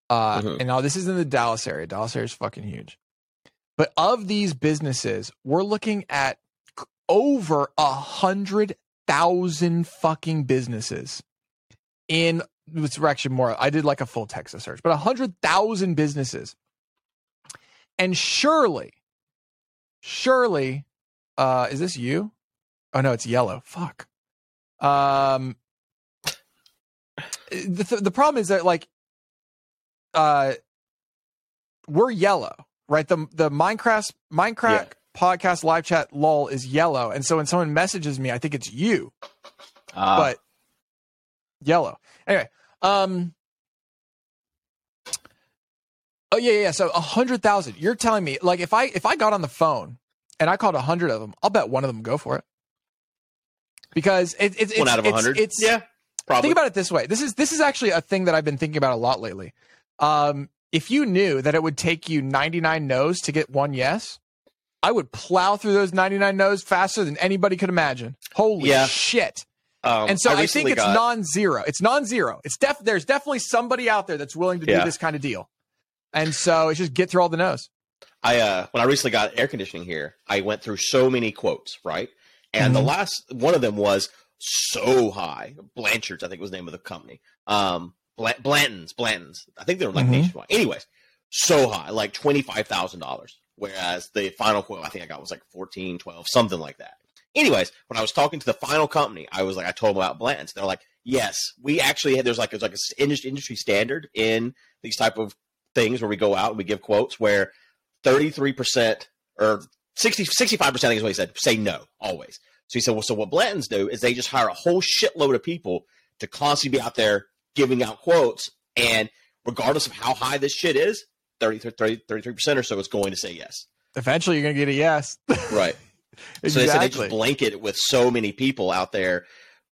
Uh, Mhm. And now this is in the Dallas area. Dallas area is fucking huge. But of these businesses, we're looking at over a hundred thousand fucking businesses in it's actually more. I did like a full Texas search, but a hundred thousand businesses, and surely, surely, uh, is this you? Oh no, it's yellow. Fuck. Um, the the problem is that like uh, we're yellow, right? The the Minecraft Minecraft podcast live chat lol is yellow, and so when someone messages me, I think it's you, Uh, but yellow. Anyway, um, oh yeah, yeah. So a hundred thousand. You're telling me, like, if I if I got on the phone and I called a hundred of them, I'll bet one of them go for it because it, it's one it's- out of a it's- hundred. It's yeah, probably. Think about it this way. This is this is actually a thing that I've been thinking about a lot lately. Um, if you knew that it would take you 99 no's to get one yes, I would plow through those 99 no's faster than anybody could imagine. Holy Yeah. shit. um, and so I, think recently it's got- non-zero. It's non-zero. It's def there's definitely somebody out there that's willing to Yeah. do this kind of deal. And so it's just get through all the no's. I uh when I recently got air conditioning here, I went through so many quotes, right? And the Mhm. last one of them was so high. Blanchard's, I think was the name of the company. Um Bla- Blanton's, Blanton's. I think they were like Mhm. nationwide. Anyways, so high, like twenty five thousand dollars. Whereas the final quote I think I got was like 14, 12, something like that. Anyways, when I was talking to the final company, I was like, I told them about Blanton's. They're like, yes, we actually had, there's like, there's like an industry, standard in these type of things where we go out and we give quotes where 33% or 60, 65% I think is what he said, say no always. So he said, well, so what Blanton's do is they just hire a whole shitload of people to constantly be out there giving out quotes. And regardless of how high this shit is, 30, 30, 33% or so is going to say yes. Eventually you're going to get a yes. Right. exactly. So they said they just blanket it with so many people out there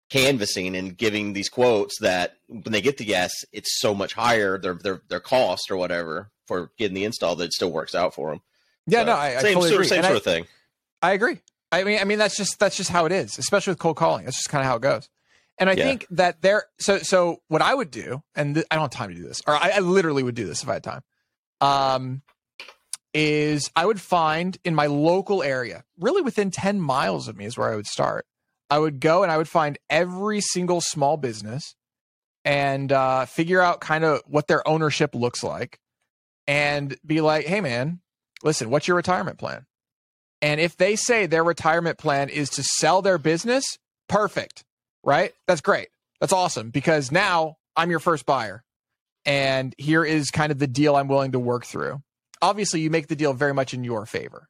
canvassing and giving these quotes that when they get the yes, it's so much higher their their their cost or whatever for getting the install that it still works out for them. yeah, So, no, I, I same totally sort, agree. same sort I- of thing. I agree. I mean, I mean that's just that's just how it is, especially with cold calling. That's just kind of how it goes. And I Yeah. think that there. So so what I would do, and th- I don't have time to do this, or I, I literally would do this if I had time. Um, is I would find in my local area, really within ten miles of me, is where I would start. I would go and I would find every single small business and uh, figure out kind of what their ownership looks like, and be like, "Hey, man, listen, what's your retirement plan?" And if they say their retirement plan is to sell their business, perfect, right? That's great. That's awesome because now I'm your first buyer. And here is kind of the deal I'm willing to work through. Obviously, you make the deal very much in your favor.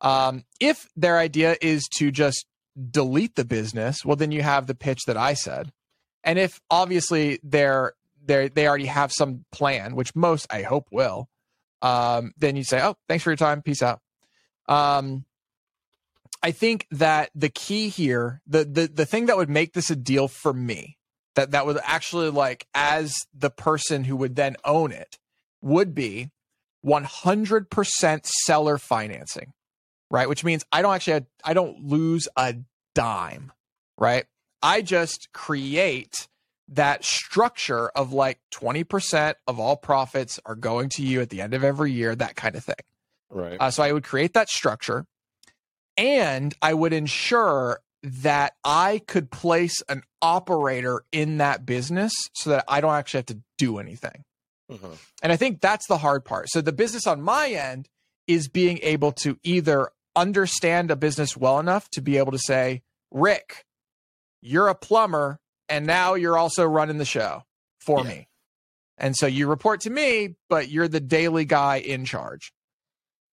Um, if their idea is to just delete the business, well, then you have the pitch that I said. And if obviously they're they they already have some plan, which most I hope will, um, then you say, "Oh, thanks for your time. Peace out." Um, I think that the key here, the the the thing that would make this a deal for me, that that would actually like as the person who would then own it, would be 100% seller financing, right? Which means I don't actually I don't lose a dime, right? I just create that structure of like 20% of all profits are going to you at the end of every year, that kind of thing. Right. Uh, so I would create that structure and I would ensure that I could place an operator in that business so that I don't actually have to do anything. Mhm. And I think that's the hard part. So the business on my end is being able to either understand a business well enough to be able to say, Rick, you're a plumber and now you're also running the show for Yeah. me. And so you report to me, but you're the daily guy in charge.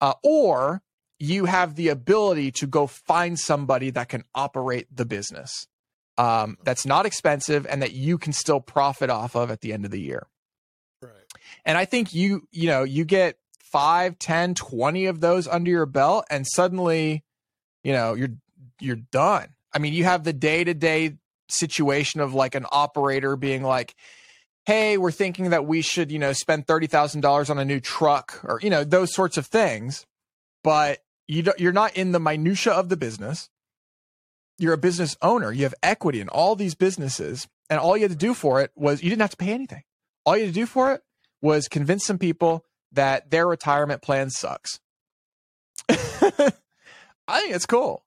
Uh, or you have the ability to go find somebody that can operate the business um, that's not expensive and that you can still profit off of at the end of the year. Right. And I think you, you know, you get five, 10, 20 of those under your belt and suddenly, you know, you're you're done. I mean, you have the day-to-day situation of like an operator being like, "Hey, we're thinking that we should, you know, spend $30,000 on a new truck or, you know, those sorts of things." But you you're not in the minutia of the business. You're a business owner. You have equity in all these businesses, and all you had to do for it was you didn't have to pay anything. All you had to do for it was convince some people that their retirement plan sucks. I think it's cool.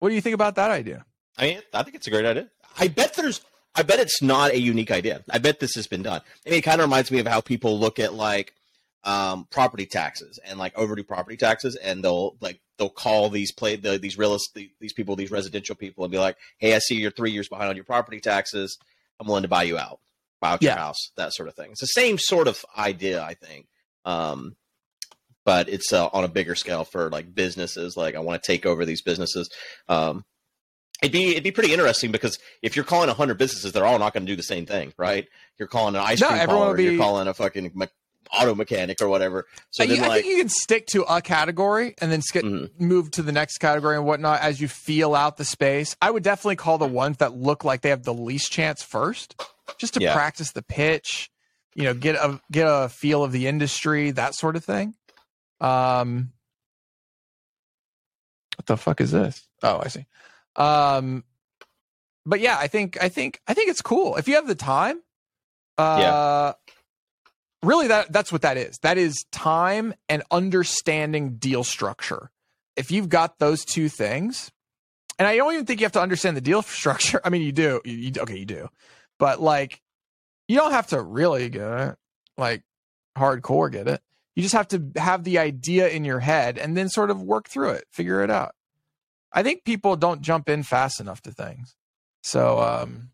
What do you think about that idea? I mean, I think it's a great idea. I bet there's, I bet it's not a unique idea. I bet this has been done. I mean, it kind of reminds me of how people look at like um, property taxes and like overdue property taxes, and they'll like they'll call these play the, these real estate these people these residential people and be like, "Hey, I see you're three years behind on your property taxes. I'm willing to buy you out." Buy out your Yeah. house, that sort of thing. It's the same sort of idea, I think. Um, but it's uh, on a bigger scale for like businesses. Like I want to take over these businesses. Um, it'd be it'd be pretty interesting because if you're calling hundred businesses, they're all not going to do the same thing, right? You're calling an ice No, cream parlor, you're be- calling a fucking auto mechanic or whatever. So I, then, I like, think you can stick to a category and then skip, Mhm. move to the next category and whatnot as you feel out the space. I would definitely call the ones that look like they have the least chance first, just to Yeah. practice the pitch. You know, get a get a feel of the industry, that sort of thing. Um, what the fuck is this? Oh, I see. Um, but yeah, I think I think I think it's cool if you have the time. Uh, really that that's what that is. That is time and understanding deal structure. If you've got those two things and i don't even think you have to understand the deal structure. I mean you do you, you- okay you do. But like you don't have to really get it. Like hardcore get it. You just have to have the idea in your head and then sort of work through it figure it out. I think people don't jump in fast enough to things. So um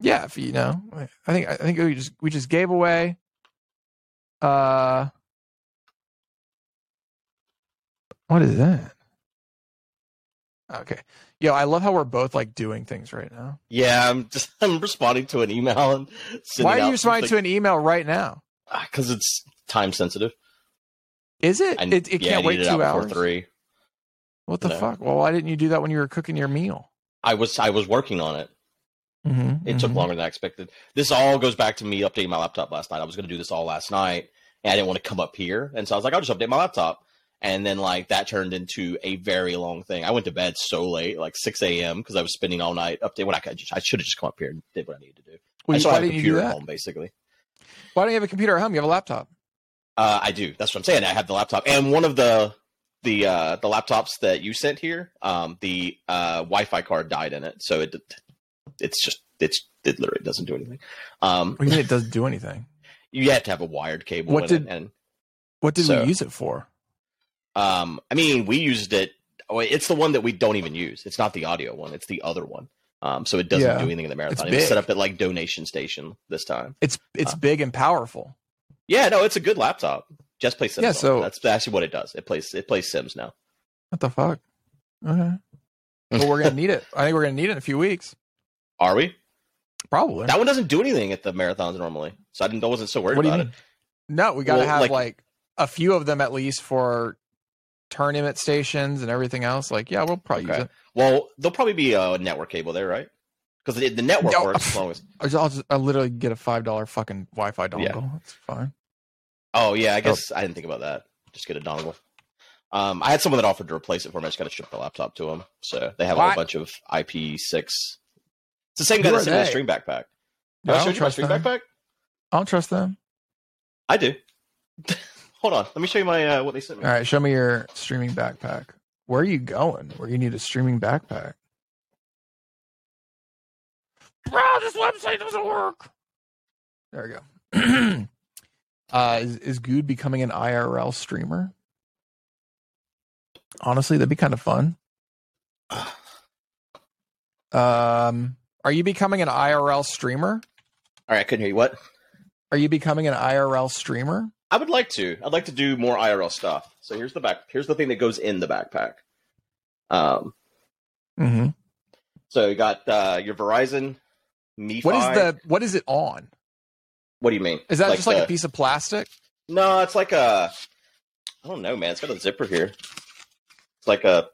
yeah if you know i think i think we just we just gave away uh, what is that? Okay, yo, I love how we're both like doing things right now. yeah, I'm just I'm responding to an email and Why are you responding to an email right now? because it's time sensitive. Is it? I, it, it yeah, can't wait it two hours. three. What the No. fuck? Well, why didn't you do that when you were cooking your meal? I was I was working on it. Mm-hmm, It took longer than I expected. This all goes back to me updating my laptop last night. I was going to do this all last night, and I didn't want to come up here, and so I was like, I'll just update my laptop. And then like that turned into a very long thing. I went to bed so late, like six a.m. because I was spending all night updating. When I could, just, I should have just come up here and did what I needed to do. Well, I why have a didn't you do computer at home, basically. Why don't you have a computer at home? You have a laptop. Uh, I do. That's what I'm saying. I have the laptop, and one of the the uh, the laptops that you sent here, um, the uh, Wi-Fi card died in it, so it it's just it's it literally doesn't do anything. Um, What do you mean it doesn't do anything? You have to have a wired cable. What did- and What did So- we use it for? um, I mean, we used it. oh, It's the one that we don't even use. It's not the audio one. It's the other one. Um, so it doesn't Yeah. do anything in the marathon. It's It was set up at like donation station this time. It's it's Uh, big and powerful. Yeah, no, it's a good laptop. Just play Sims. Yeah, so- that's actually what it does. It plays it plays Sims now. What the fuck? Okay. Well, we're gonna need it. I think we're gonna need it in a few weeks. Are we? Probably. That one doesn't do anything at the marathons normally, so I didn't. I wasn't so worried What about it. No, we got to Well, have like, like- a few of them at least for tournament stations and everything else. Like, yeah, we'll probably Okay. use it. Well, there'll probably be a network cable there, right? Because the, the network No. works as long as. I'll just, I'll just I'll literally get a five dollar fucking Wi-Fi dongle. Yeah. That's fine. Oh yeah, I guess I didn't think about that. Just get a dongle. Um, I had someone that offered to replace it for me. I just got to ship the laptop to them. So they have a whole bunch of IP6. It's the same guy Who that's are in the they? stream backpack. No, I I don't you my trust stream them. backpack? I don't trust them. I do. Hold on, let me show you my uh, what they sent me. All right, show me your streaming backpack. Where are you going? Where you need a streaming backpack? Bro, this website doesn't work. There we go. uh, is is Good becoming an IRL streamer? Honestly, that'd be kind of fun. Um, are you becoming an IRL streamer? All right, I couldn't hear you. What? Are you becoming an IRL streamer? I would like to. I'd like to do more IRL stuff. So here's the back. Here's the thing that goes in the backpack. Um, Mm-hmm. so you got uh, your Verizon MiFi. What is the what is it on? What do you mean? Is that just like the- a piece of plastic? No, it's like a. I don't know, man. It's got a zipper here. It's like a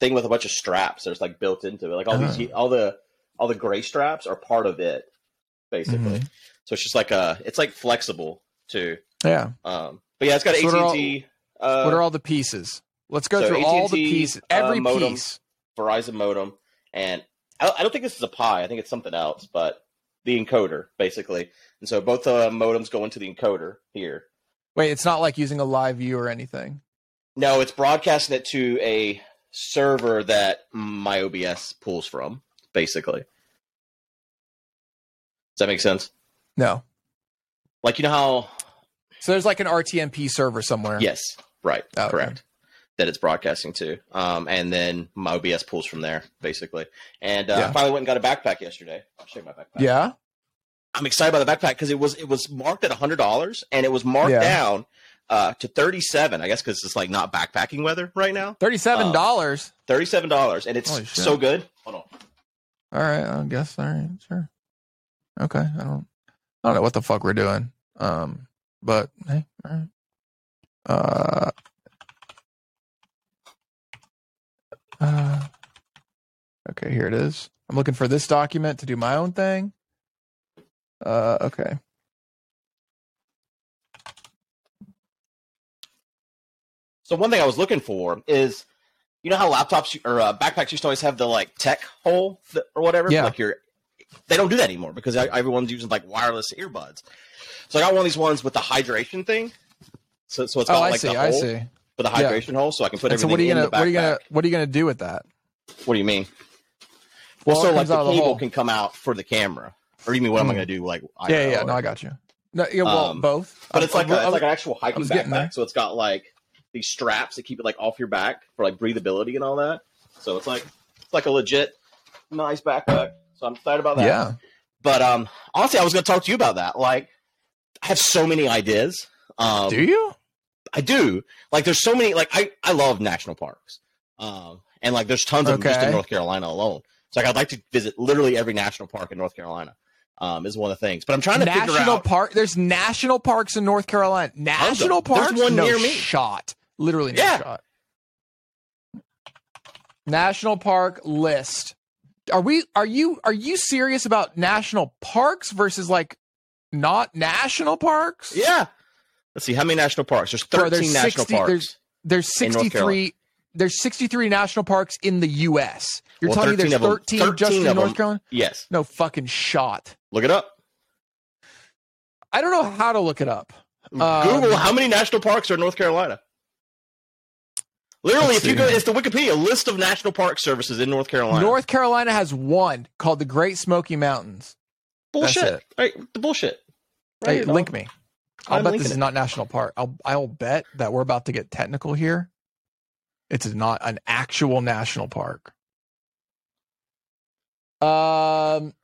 thing with a bunch of straps. There's like built into it. Like all these, all the all the gray straps are part of it, basically. Mhm. So it's just like a. It's like flexible too. Yeah. Um, but yeah, it's got So what are all- AT&T, uh, what are all the pieces? Let's go so through all the AT&T, pieces. uh, Every modem. piece. Verizon modem, and I, I don't think this is a Pi. I think it's something else, but the encoder basically. And so both uh, modems go into the encoder here. Wait, it's not like using a LiveU or anything. No, it's broadcasting it to a server that my OBS pulls from, basically. Does that make sense? No. Like you know how So there's like an RTMP server somewhere. Yes, right, Oh, okay. correct. That it's broadcasting to, um, and then my OBS pulls from there, basically. And uh, Yeah. I finally went and got a backpack yesterday. I'll show you my backpack. Yeah. I'm excited about the backpack because it was it was marked at hundred dollars and it was marked Yeah. down uh, to thirty seven. I guess because it's like not backpacking weather right now. Thirty-seven dollars. Thirty seven dollars and it's so good. Hold on. all right, I guess. All right, sure. Okay, I don't. I don't know what the fuck we're doing. Um, but hey, all right. Uh. Uh. Okay, here it is. I'm looking for this document to do my own thing. Uh. Okay. So one thing I was looking for is, you know how laptops or uh, backpacks used to always have the like tech hole th- or whatever. Yeah. Like your, they don't do that anymore because everyone's using like wireless earbuds. So I got one of these ones with the hydration thing. So so it's got Oh, I like see. the I hole see. for the Yeah. hydration hole, so I can put And so what are you in gonna the what are you gonna what are you gonna do with that? What do you mean? Well, Well, so like the of the can come out for the camera, or you mean what am I Hmm. going to do? Like Yeah, yeah, yeah. or- No, I got you. No, yeah, well, Um, both. But it's like I'm- a, it's like an actual hiking backpack. So it's got like these straps that keep it like off your back for like breathability and all that. So it's like it's like a legit nice backpack. So I'm excited about that. yeah. But um, honestly, I was going to talk to you about that. Like, I have so many ideas. Um, Do you? I do. Like, there's so many. Like, I I love national parks. Um, and like, there's tons of them just in North Carolina alone. So like, I'd like to visit literally every national park in North Carolina. Um, is one of the things. But I'm trying to figure National out. park. There's national parks in North Carolina. National parks. There's one no near me. Shot. Literally no Yeah. shot. National park list. Are we? Are you? Are you serious about national parks versus like not national parks? Yeah. Let's see how many national parks. There's 13 Bro, there's national 60 parks. there's- There's 63. There's 63 national parks in the U.S. You're Well, telling me there's of 'em- 13, just 13 in North Carolina? Yes. No fucking shot. Look it up. I don't know how to look it up. Um, Google how many national parks are in North Carolina. Literally, Let's if you see. go, it's the Wikipedia list of national park services in North Carolina. North Carolina has one called the Great Smoky Mountains. bullshit. Right, the bullshit. Right, you know. link me. I'll I'm bet this is it. not national park. I'll I'll bet that we're about to get technical here. It's not an actual national park. Um,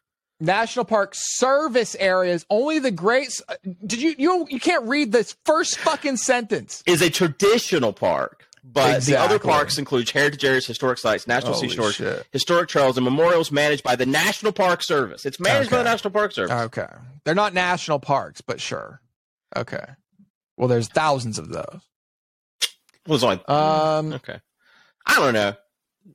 national park service areas only the great. Did you you you can't read this first fucking sentence? Is a traditional park, but the other parks include heritage areas, historic sites, national Holy seashores, shit. historic trails, and memorials managed by the National Park Service. It's managed by the National Park Service. Okay, they're not national parks, but sure. Okay. Well, there's thousands of those. Well, it's only Um, okay. I don't know.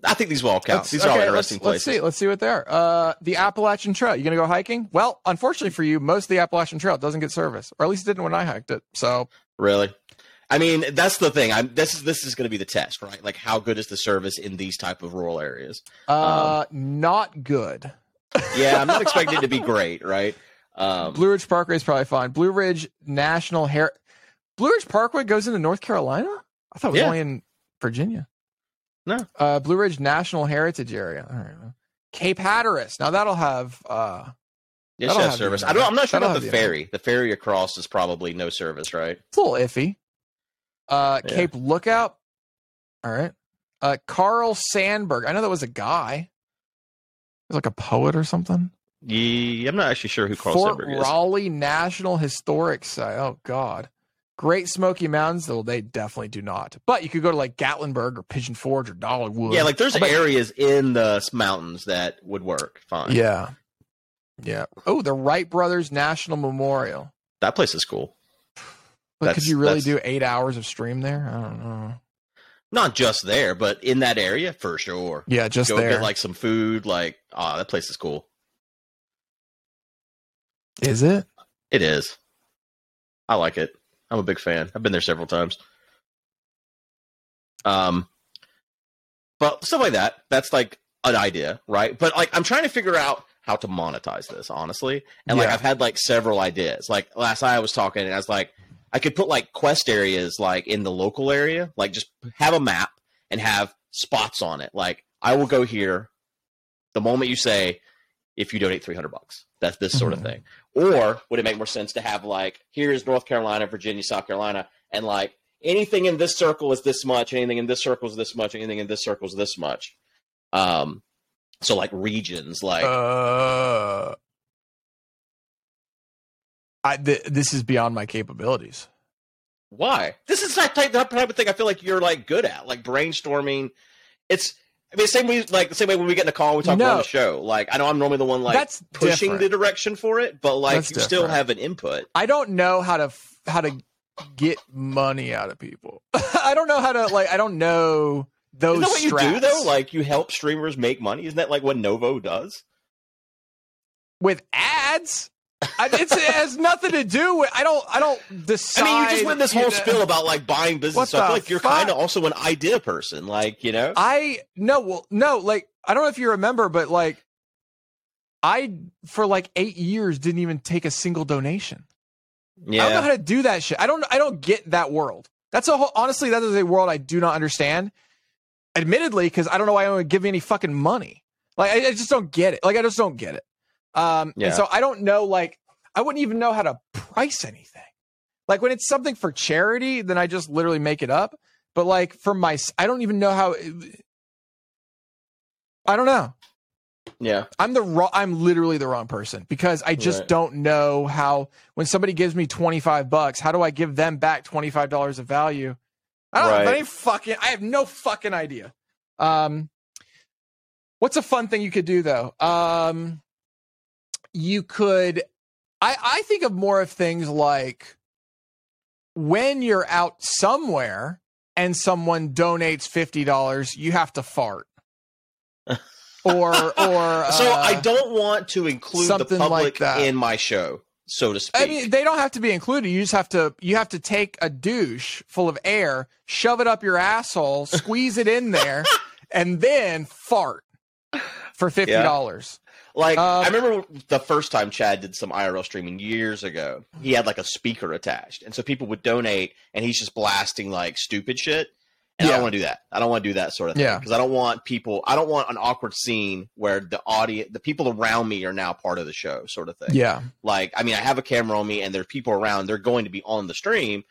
I think these will all count. These are all okay, interesting let's, let's see. Let's see what they are. Uh, the Appalachian Trail. You gonna go hiking? Well, unfortunately for you, most of the Appalachian Trail doesn't get service, or at least it didn't when I hiked it. So Really? I mean, that's the thing. I'm this is this is going to be the test, right? Like, how good is the service in these type of rural areas? uh, not good. Yeah, I'm not expecting it to be great, right? Um, Blue Ridge Parkway is probably fine. Blue Ridge National Hair. Blue Ridge Parkway goes into North Carolina. I thought it was Yeah. only in Virginia. No. Uh, Blue Ridge National Heritage Area. All right. Cape Hatteras. Now that'll have. Uh, should have service. I don't. I'm not sure that'll about the- ferry. The ferry across is probably no service, right? It's a little iffy. Uh, Yeah. Cape Lookout. All right. Uh, Carl Sandburg. I know that was a guy. He's like a poet or something. Yeah, I'm not actually sure who Carl Fort Sandburg is. Raleigh National Historic Site. Oh God. Great Smoky Mountains, though they definitely do not. But you could go to like Gatlinburg or Pigeon Forge or Dollywood. Yeah, like there's bet- areas in the mountains that would work fine. Yeah. Yeah. Oh, the Wright Brothers National Memorial. that place is cool. But could you really do eight hours of stream there? I don't know. Not just there, but in that area for sure. Yeah, just Go there. get like some food. Like, ah, that place is cool. Is it? It is. I like it. I'm a big fan. I've been there several times. Um, but stuff like that. That's like an idea, right? But like, I'm trying to figure out how to monetize this, honestly. And like, I've had like several ideas. Like last night, I was talking, and I was like, I could put like quest areas like in the local area, like just have a map and have spots on it. Like, I will go here the moment you say, if you donate 300 bucks. That's this sort of Mhm. thing. Or would it make more sense to have like here's North Carolina, Virginia, South Carolina, and like anything in this circle is this much, anything in this circle is this much, anything in this circle is this much. Um, so like regions, like uh, I, th- this is beyond my capabilities. Why? This is that type, type of thing I feel like you're like good at, like brainstorming. It's I mean, same way like the same way when we get in a call, we talk No. about the show. Like I know I'm normally the one like That's pushing different. the direction for it, but like That's you still have an input. I don't know how to f- how to get money out of people. I don't know how to like. I don't know those. Isn't that what you do though? Like you help streamers make money. Isn't that like what Novo does? with ads. I, it's, it has nothing to do with. I don't. I don't decide. I mean, you just went this you whole know- spill about like buying business. What So I feel like you're kind of also an idea person, like you know. I no. Well, no. Like I don't know if you remember, but like I for like eight years didn't even take a single donation. Yeah. I don't know how to do that shit. I don't. I don't get that world. That's a whole. Honestly, that is a world I do not understand. Admittedly, because I don't know why I would give me any fucking money. Like I, I just don't get it. Like I just don't get it. Um, Yeah. and so I don't know. Like I wouldn't even know how to price anything. Like when it's something for charity, then I just literally make it up. But like for my, I don't even know how. I don't know. yeah, I'm the wrong. I'm literally the wrong person because I just Right. don't know how. When somebody gives me 25 bucks, how do I give them back 25 dollars of value? I don't have any fucking. I have no fucking idea. Um, what's a fun thing you could do though? Um, you could. I I think of more of things like when you're out somewhere and someone donates fifty dollars, you have to fart. Or or So I uh, don't want to include the something like public that. in my show, so to speak. I mean, they don't have to be included. You just have to you have to take a douche full of air, shove it up your asshole, squeeze it in there, and then fart for fifty dollars. Like Um, I remember the first time Chad did some IRL streaming years ago. He had like a speaker attached, and so people would donate, and he's just blasting like stupid shit. And I don't want to do that. I don't want to do that sort of thing Yeah. because I don't want people. I don't want an awkward scene where the audience, the people around me, are now part of the show, sort of thing. Yeah, Like, I mean, I have a camera on me, and there's people around. They're going to be on the stream,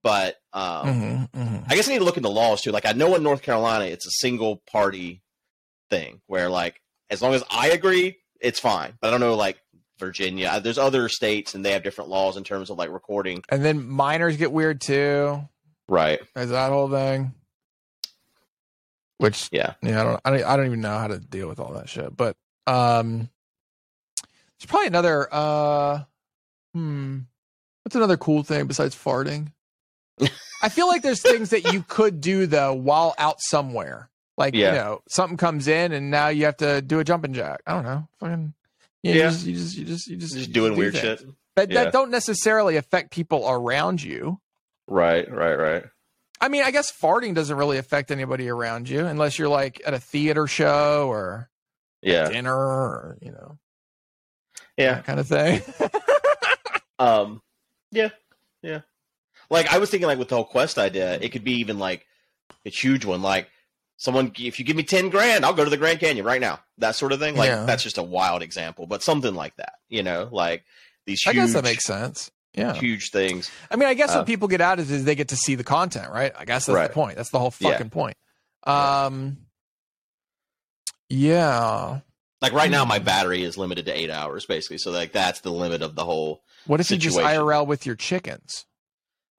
but um, Mhm, mhm. I guess I need to look into laws too. Like I know in North Carolina, it's a single party thing where like as long as I agree, it's fine. But I don't know like Virginia. There's other states and they have different laws in terms of like recording. and then minors get weird too. Right. There's that whole thing. Which Yeah. yeah, I don't, I don't I don't even know how to deal with all that shit. But um, there's probably another uh, hmm, what's another cool thing besides farting? I feel like there's things that you could do though while out somewhere. Like Yeah. you know, something comes in and now you have to do a jumping jack. I don't know, fucking. You know, Yeah. You just, you just, you just, you just, Just doing do weird things. shit. That Yeah. that don't necessarily affect people around you. Right. Right. Right. I mean, I guess farting doesn't really affect anybody around you unless you're like at a theater show or Yeah. dinner or you know Yeah. kind of thing. Um. Yeah. Yeah. Like I was thinking, like with the whole quest idea, it could be even like a huge one. Like someone, if you give me ten grand, I'll go to the Grand Canyon right now. That sort of thing. Like Yeah. that's just a wild example, but something like that. You know, like these I guess that makes sense. Yeah. huge things. I mean, I guess Uh, what people get out is, is they get to see the content, right? I guess that's Right. the point. That's the whole Yeah. fucking point. Um. Yeah. Like right now, Hmm. my battery is limited to eight hours, basically. So like that's the limit of the whole. What if you just Situation. IRL with your chickens?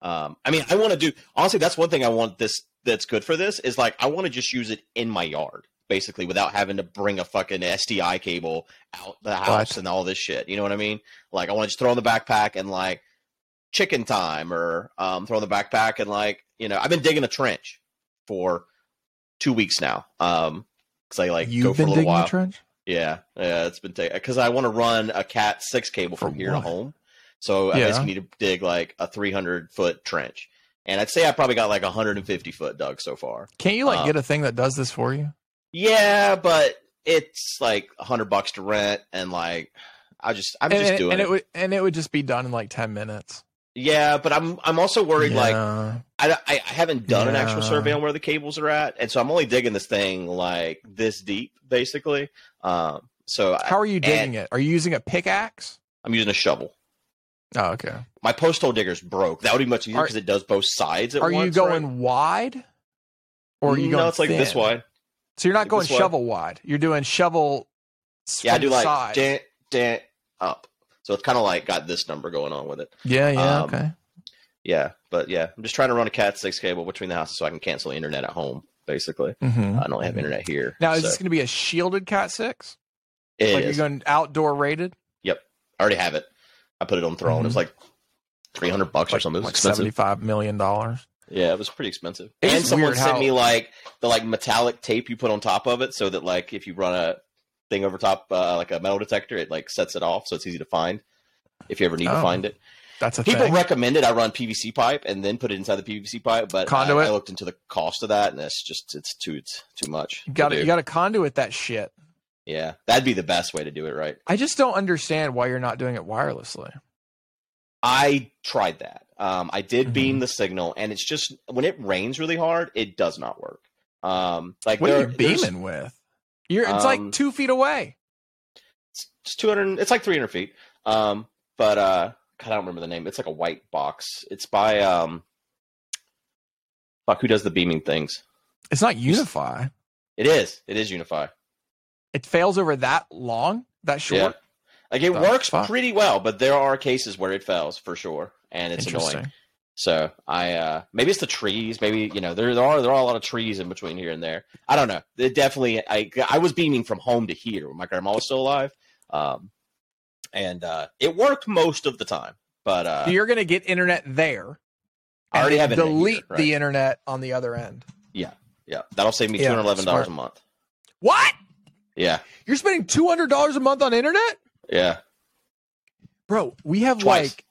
Um, I mean, I want to do honestly. That's one thing I want this that's good for this is like I want to just use it in my yard, basically, without having to bring a fucking SDI cable out the house What? and all this shit. You know what I mean? Like I want to just throw in the backpack and like chicken time, or um, throw in the backpack and like you know I've been digging a trench for two weeks now. Um, because I like You've for a been little digging while. a trench. Yeah, yeah, it's been taking because I want to run a Cat six cable For from here what? to home. So I Yeah. basically need to dig like a three hundred foot trench, and I'd say I probably got like a hundred and fifty foot dug so far. Can't you like Uh, get a thing that does this for you? Yeah, but it's like a hundred bucks to rent, and like I just I'm and, just doing and it. it would and it would just be done in like ten minutes. Yeah, but I'm I'm also worried like Yeah. I, I, I haven't done an actual survey on where the cables are at, and so I'm only digging this thing like this deep, basically. Um, so I, How are you digging it? Are you using a pickaxe? I'm using a shovel. Oh, okay. My post hole digger's broke. That would be much easier because it does both sides at Are once. you going right? wide, or are you going? No, it's like this wide. So you're not like going this wide. shovel wide. You're doing shovel. Yeah, I do like dent, dent, up. So it's kind of like got this number going on with it. Yeah, yeah, Um, okay. Yeah, but yeah, I'm just trying to run a Cat six cable between the houses so I can cancel the internet at home. Basically, hmm I don't have internet here. Now, is so this going to be a shielded Cat six? it Like is. you're going outdoor rated? Yep, I already have it. I put it on Throne. It was like three hundred bucks or something. It was like expensive. seventy five million dollars. Yeah, it was pretty expensive. And someone sent how- me like the like metallic tape you put on top of it, so that like if you run a thing over top, uh, like a metal detector, it like sets it off, so it's easy to find if you ever need Oh, to find it. That's a People thing. recommended I run PVC pipe and then put it inside the PVC pipe, but Conduit? I looked into the cost of that, and it's just it's too it's too much. you got to you got to conduit that shit. Yeah, that'd be the best way to do it, right? I just don't understand why you're not doing it wirelessly. I tried that. Um, I did Mhm. beam the signal, and it's just when it rains really hard, it does not work. Um, like What are you beaming with? You're it's Um, like two feet away. It's two hundred. It's like three hundred feet. Um, but uh, God, I don't remember the name. It's like a white box. It's by um, fuck, who does the beaming things? It's not UniFi. It is. It is UniFi. It fails over that long, that short. Yeah. Like it works pretty well, but there are cases where it fails for sure, and it's annoying. So I uh maybe it's the trees, maybe you know there, there are there are a lot of trees in between here and there. I don't know. It definitely I I was beaming from home to here when my grandma was still alive, um, and uh it worked most of the time. But uh, So you're gonna get internet there. I already have delete here, right. the internet on the other end. yeah, yeah. that'll save me two hundred eleven dollars smart. a month. What? Yeah, You're spending two hundred dollars a month on internet, yeah. bro? We have Twice. like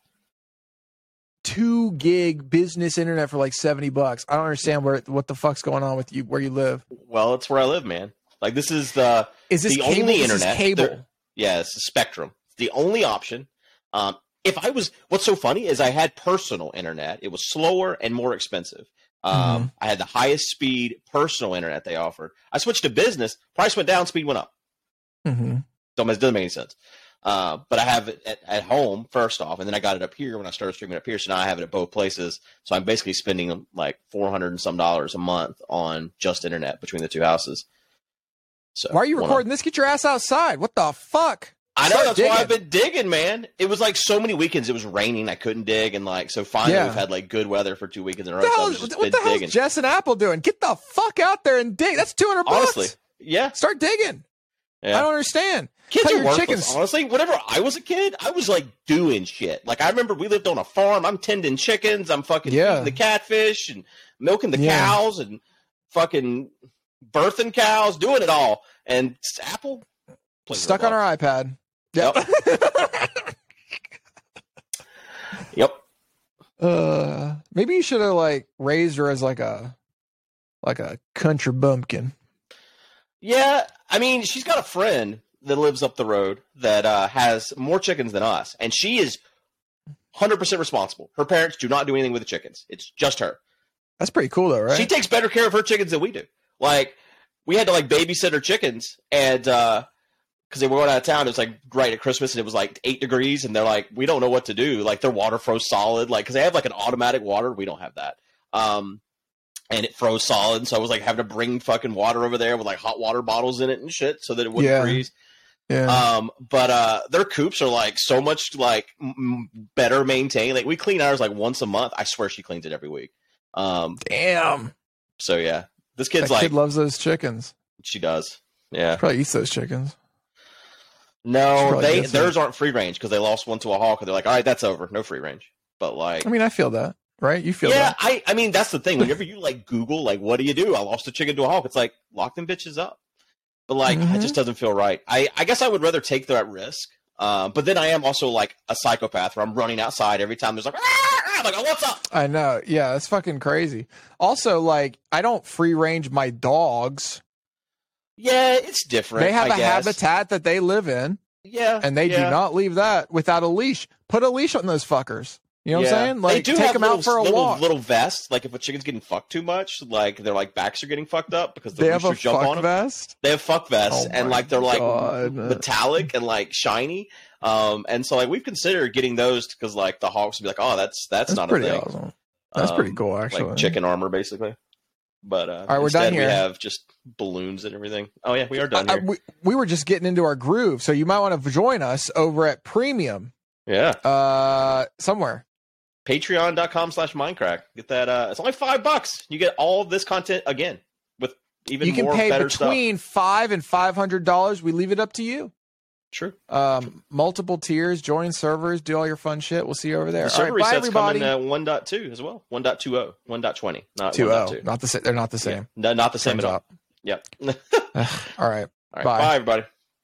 two gig business internet for like seventy bucks. I don't understand where what the fuck's going on with you where you live. Well, it's where I live, man. Like this is the Is this The cable? only internet cable. there- yeah, it's a Spectrum. It's the only option. Um, if I was, what's so funny is I had personal internet. It was slower and more expensive. Um, Mm-hmm. I had the highest speed personal internet they offered. I switched to business. Price went down, speed went up. Mm-hmm. Don't it doesn't make any sense. Uh, but I have it at, at home first off, and then I got it up here when I started streaming up here. So now I have it at both places. So I'm basically spending like four hundred and some dollars a month on just internet between the two houses. So Why are you wanna- recording this? Get your ass outside. What the fuck? I know that's why I've been digging, man. It was like so many weekends. It was raining. I couldn't dig, and like so finally Yeah. we've had like good weather for two weekends in a row. What the So hell, just what the digging. Jess and Apple doing? Get the fuck out there and dig. That's two hundred bucks. Honestly, yeah, Start digging. yeah. I don't understand. Kids are worthless. chickens- Honestly, whenever I was a kid, I was like doing shit. Like I remember we lived on a farm. I'm tending chickens. I'm fucking Yeah. feeding the catfish and milking the Yeah. cows and fucking birthing cows, doing it all. And Apple Stuck on our iPad. Yep. Yep. uh, maybe you should have like raised her as like a like a country bumpkin. Yeah, I mean, she's got a friend that lives up the road that uh, has more chickens than us, and she is 100% responsible. Her parents do not do anything with the chickens. It's just her. That's pretty cool though, right? She takes better care of her chickens than we do. Like, we had to like babysit her chickens, and uh, because they were going out of town, it was like right at Christmas, and it was like eight degrees, and they're like, we don't know what to do. Like, their water froze solid, like because they have like an automatic water, we don't have that. Um, and it froze solid, so I was like having to bring fucking water over there with like hot water bottles in it and shit, so that it wouldn't Yeah. freeze. yeah. Um, but uh, their coops are like so much like m- better maintained. Like we clean ours like once a month. I swear she cleans it every week. Um, Damn. so yeah, this That kid's like kid loves those chickens. she does. Yeah. Probably eats those chickens. No, they theirs aren't free range because they lost one to a hawk. And they're like, all right, that's over, no free range. But like, I mean, I feel that, right? You feel that yeah, that. I I mean that's the thing. Whenever you like Google like, what do you do? I lost a chicken to a hawk. It's like lock them bitches up. But like, Mhm. it just doesn't feel right. I I guess I would rather take that risk. Um, but then I am also like a psychopath where I'm running outside every time there's like, ah! I'm like, oh, what's up? I know. Yeah, that's fucking crazy. Also, like, I don't free range my dogs. Yeah, it's different. They have a a habitat that they live in, Yeah, and they yeah. do not leave that without a leash. Put a leash on those fuckers. You know what I'm saying? Like, they do take them little, out for a little, walk. Little vests, like if a chicken's getting fucked too much, like their like backs are getting fucked up because the they have a jump on fuck them. vest. They have fuck vests Oh and like they're like God. metallic and like shiny. Um, and so like we've considered getting those because like the hawks would be like, oh, that's that's, That's not a thing. awesome. That's pretty Um, cool, actually. Like chicken armor, basically. But uh, right, we're done instead we have just balloons and everything. Oh yeah, we are done I- I- we, we were just getting into our groove, so you might want to join us over at Premium. Yeah. Uh, somewhere. Patreon.com slash Minecraft. Get that. Uh, it's only five bucks. You get all this content again with even you can more pay better stuff. between five and five hundred dollars. We leave it up to you. True. Um, multiple tiers, join servers, do all your fun shit. We'll see you over there. The All server right, resets everybody. coming uh, 1.2 as well. 1.20, 1.20, not Two oh, 1.2. not the same. They're not the Yeah. same. No, not the same Turns at all. out. Yep. All right. all right. Bye. Bye everybody.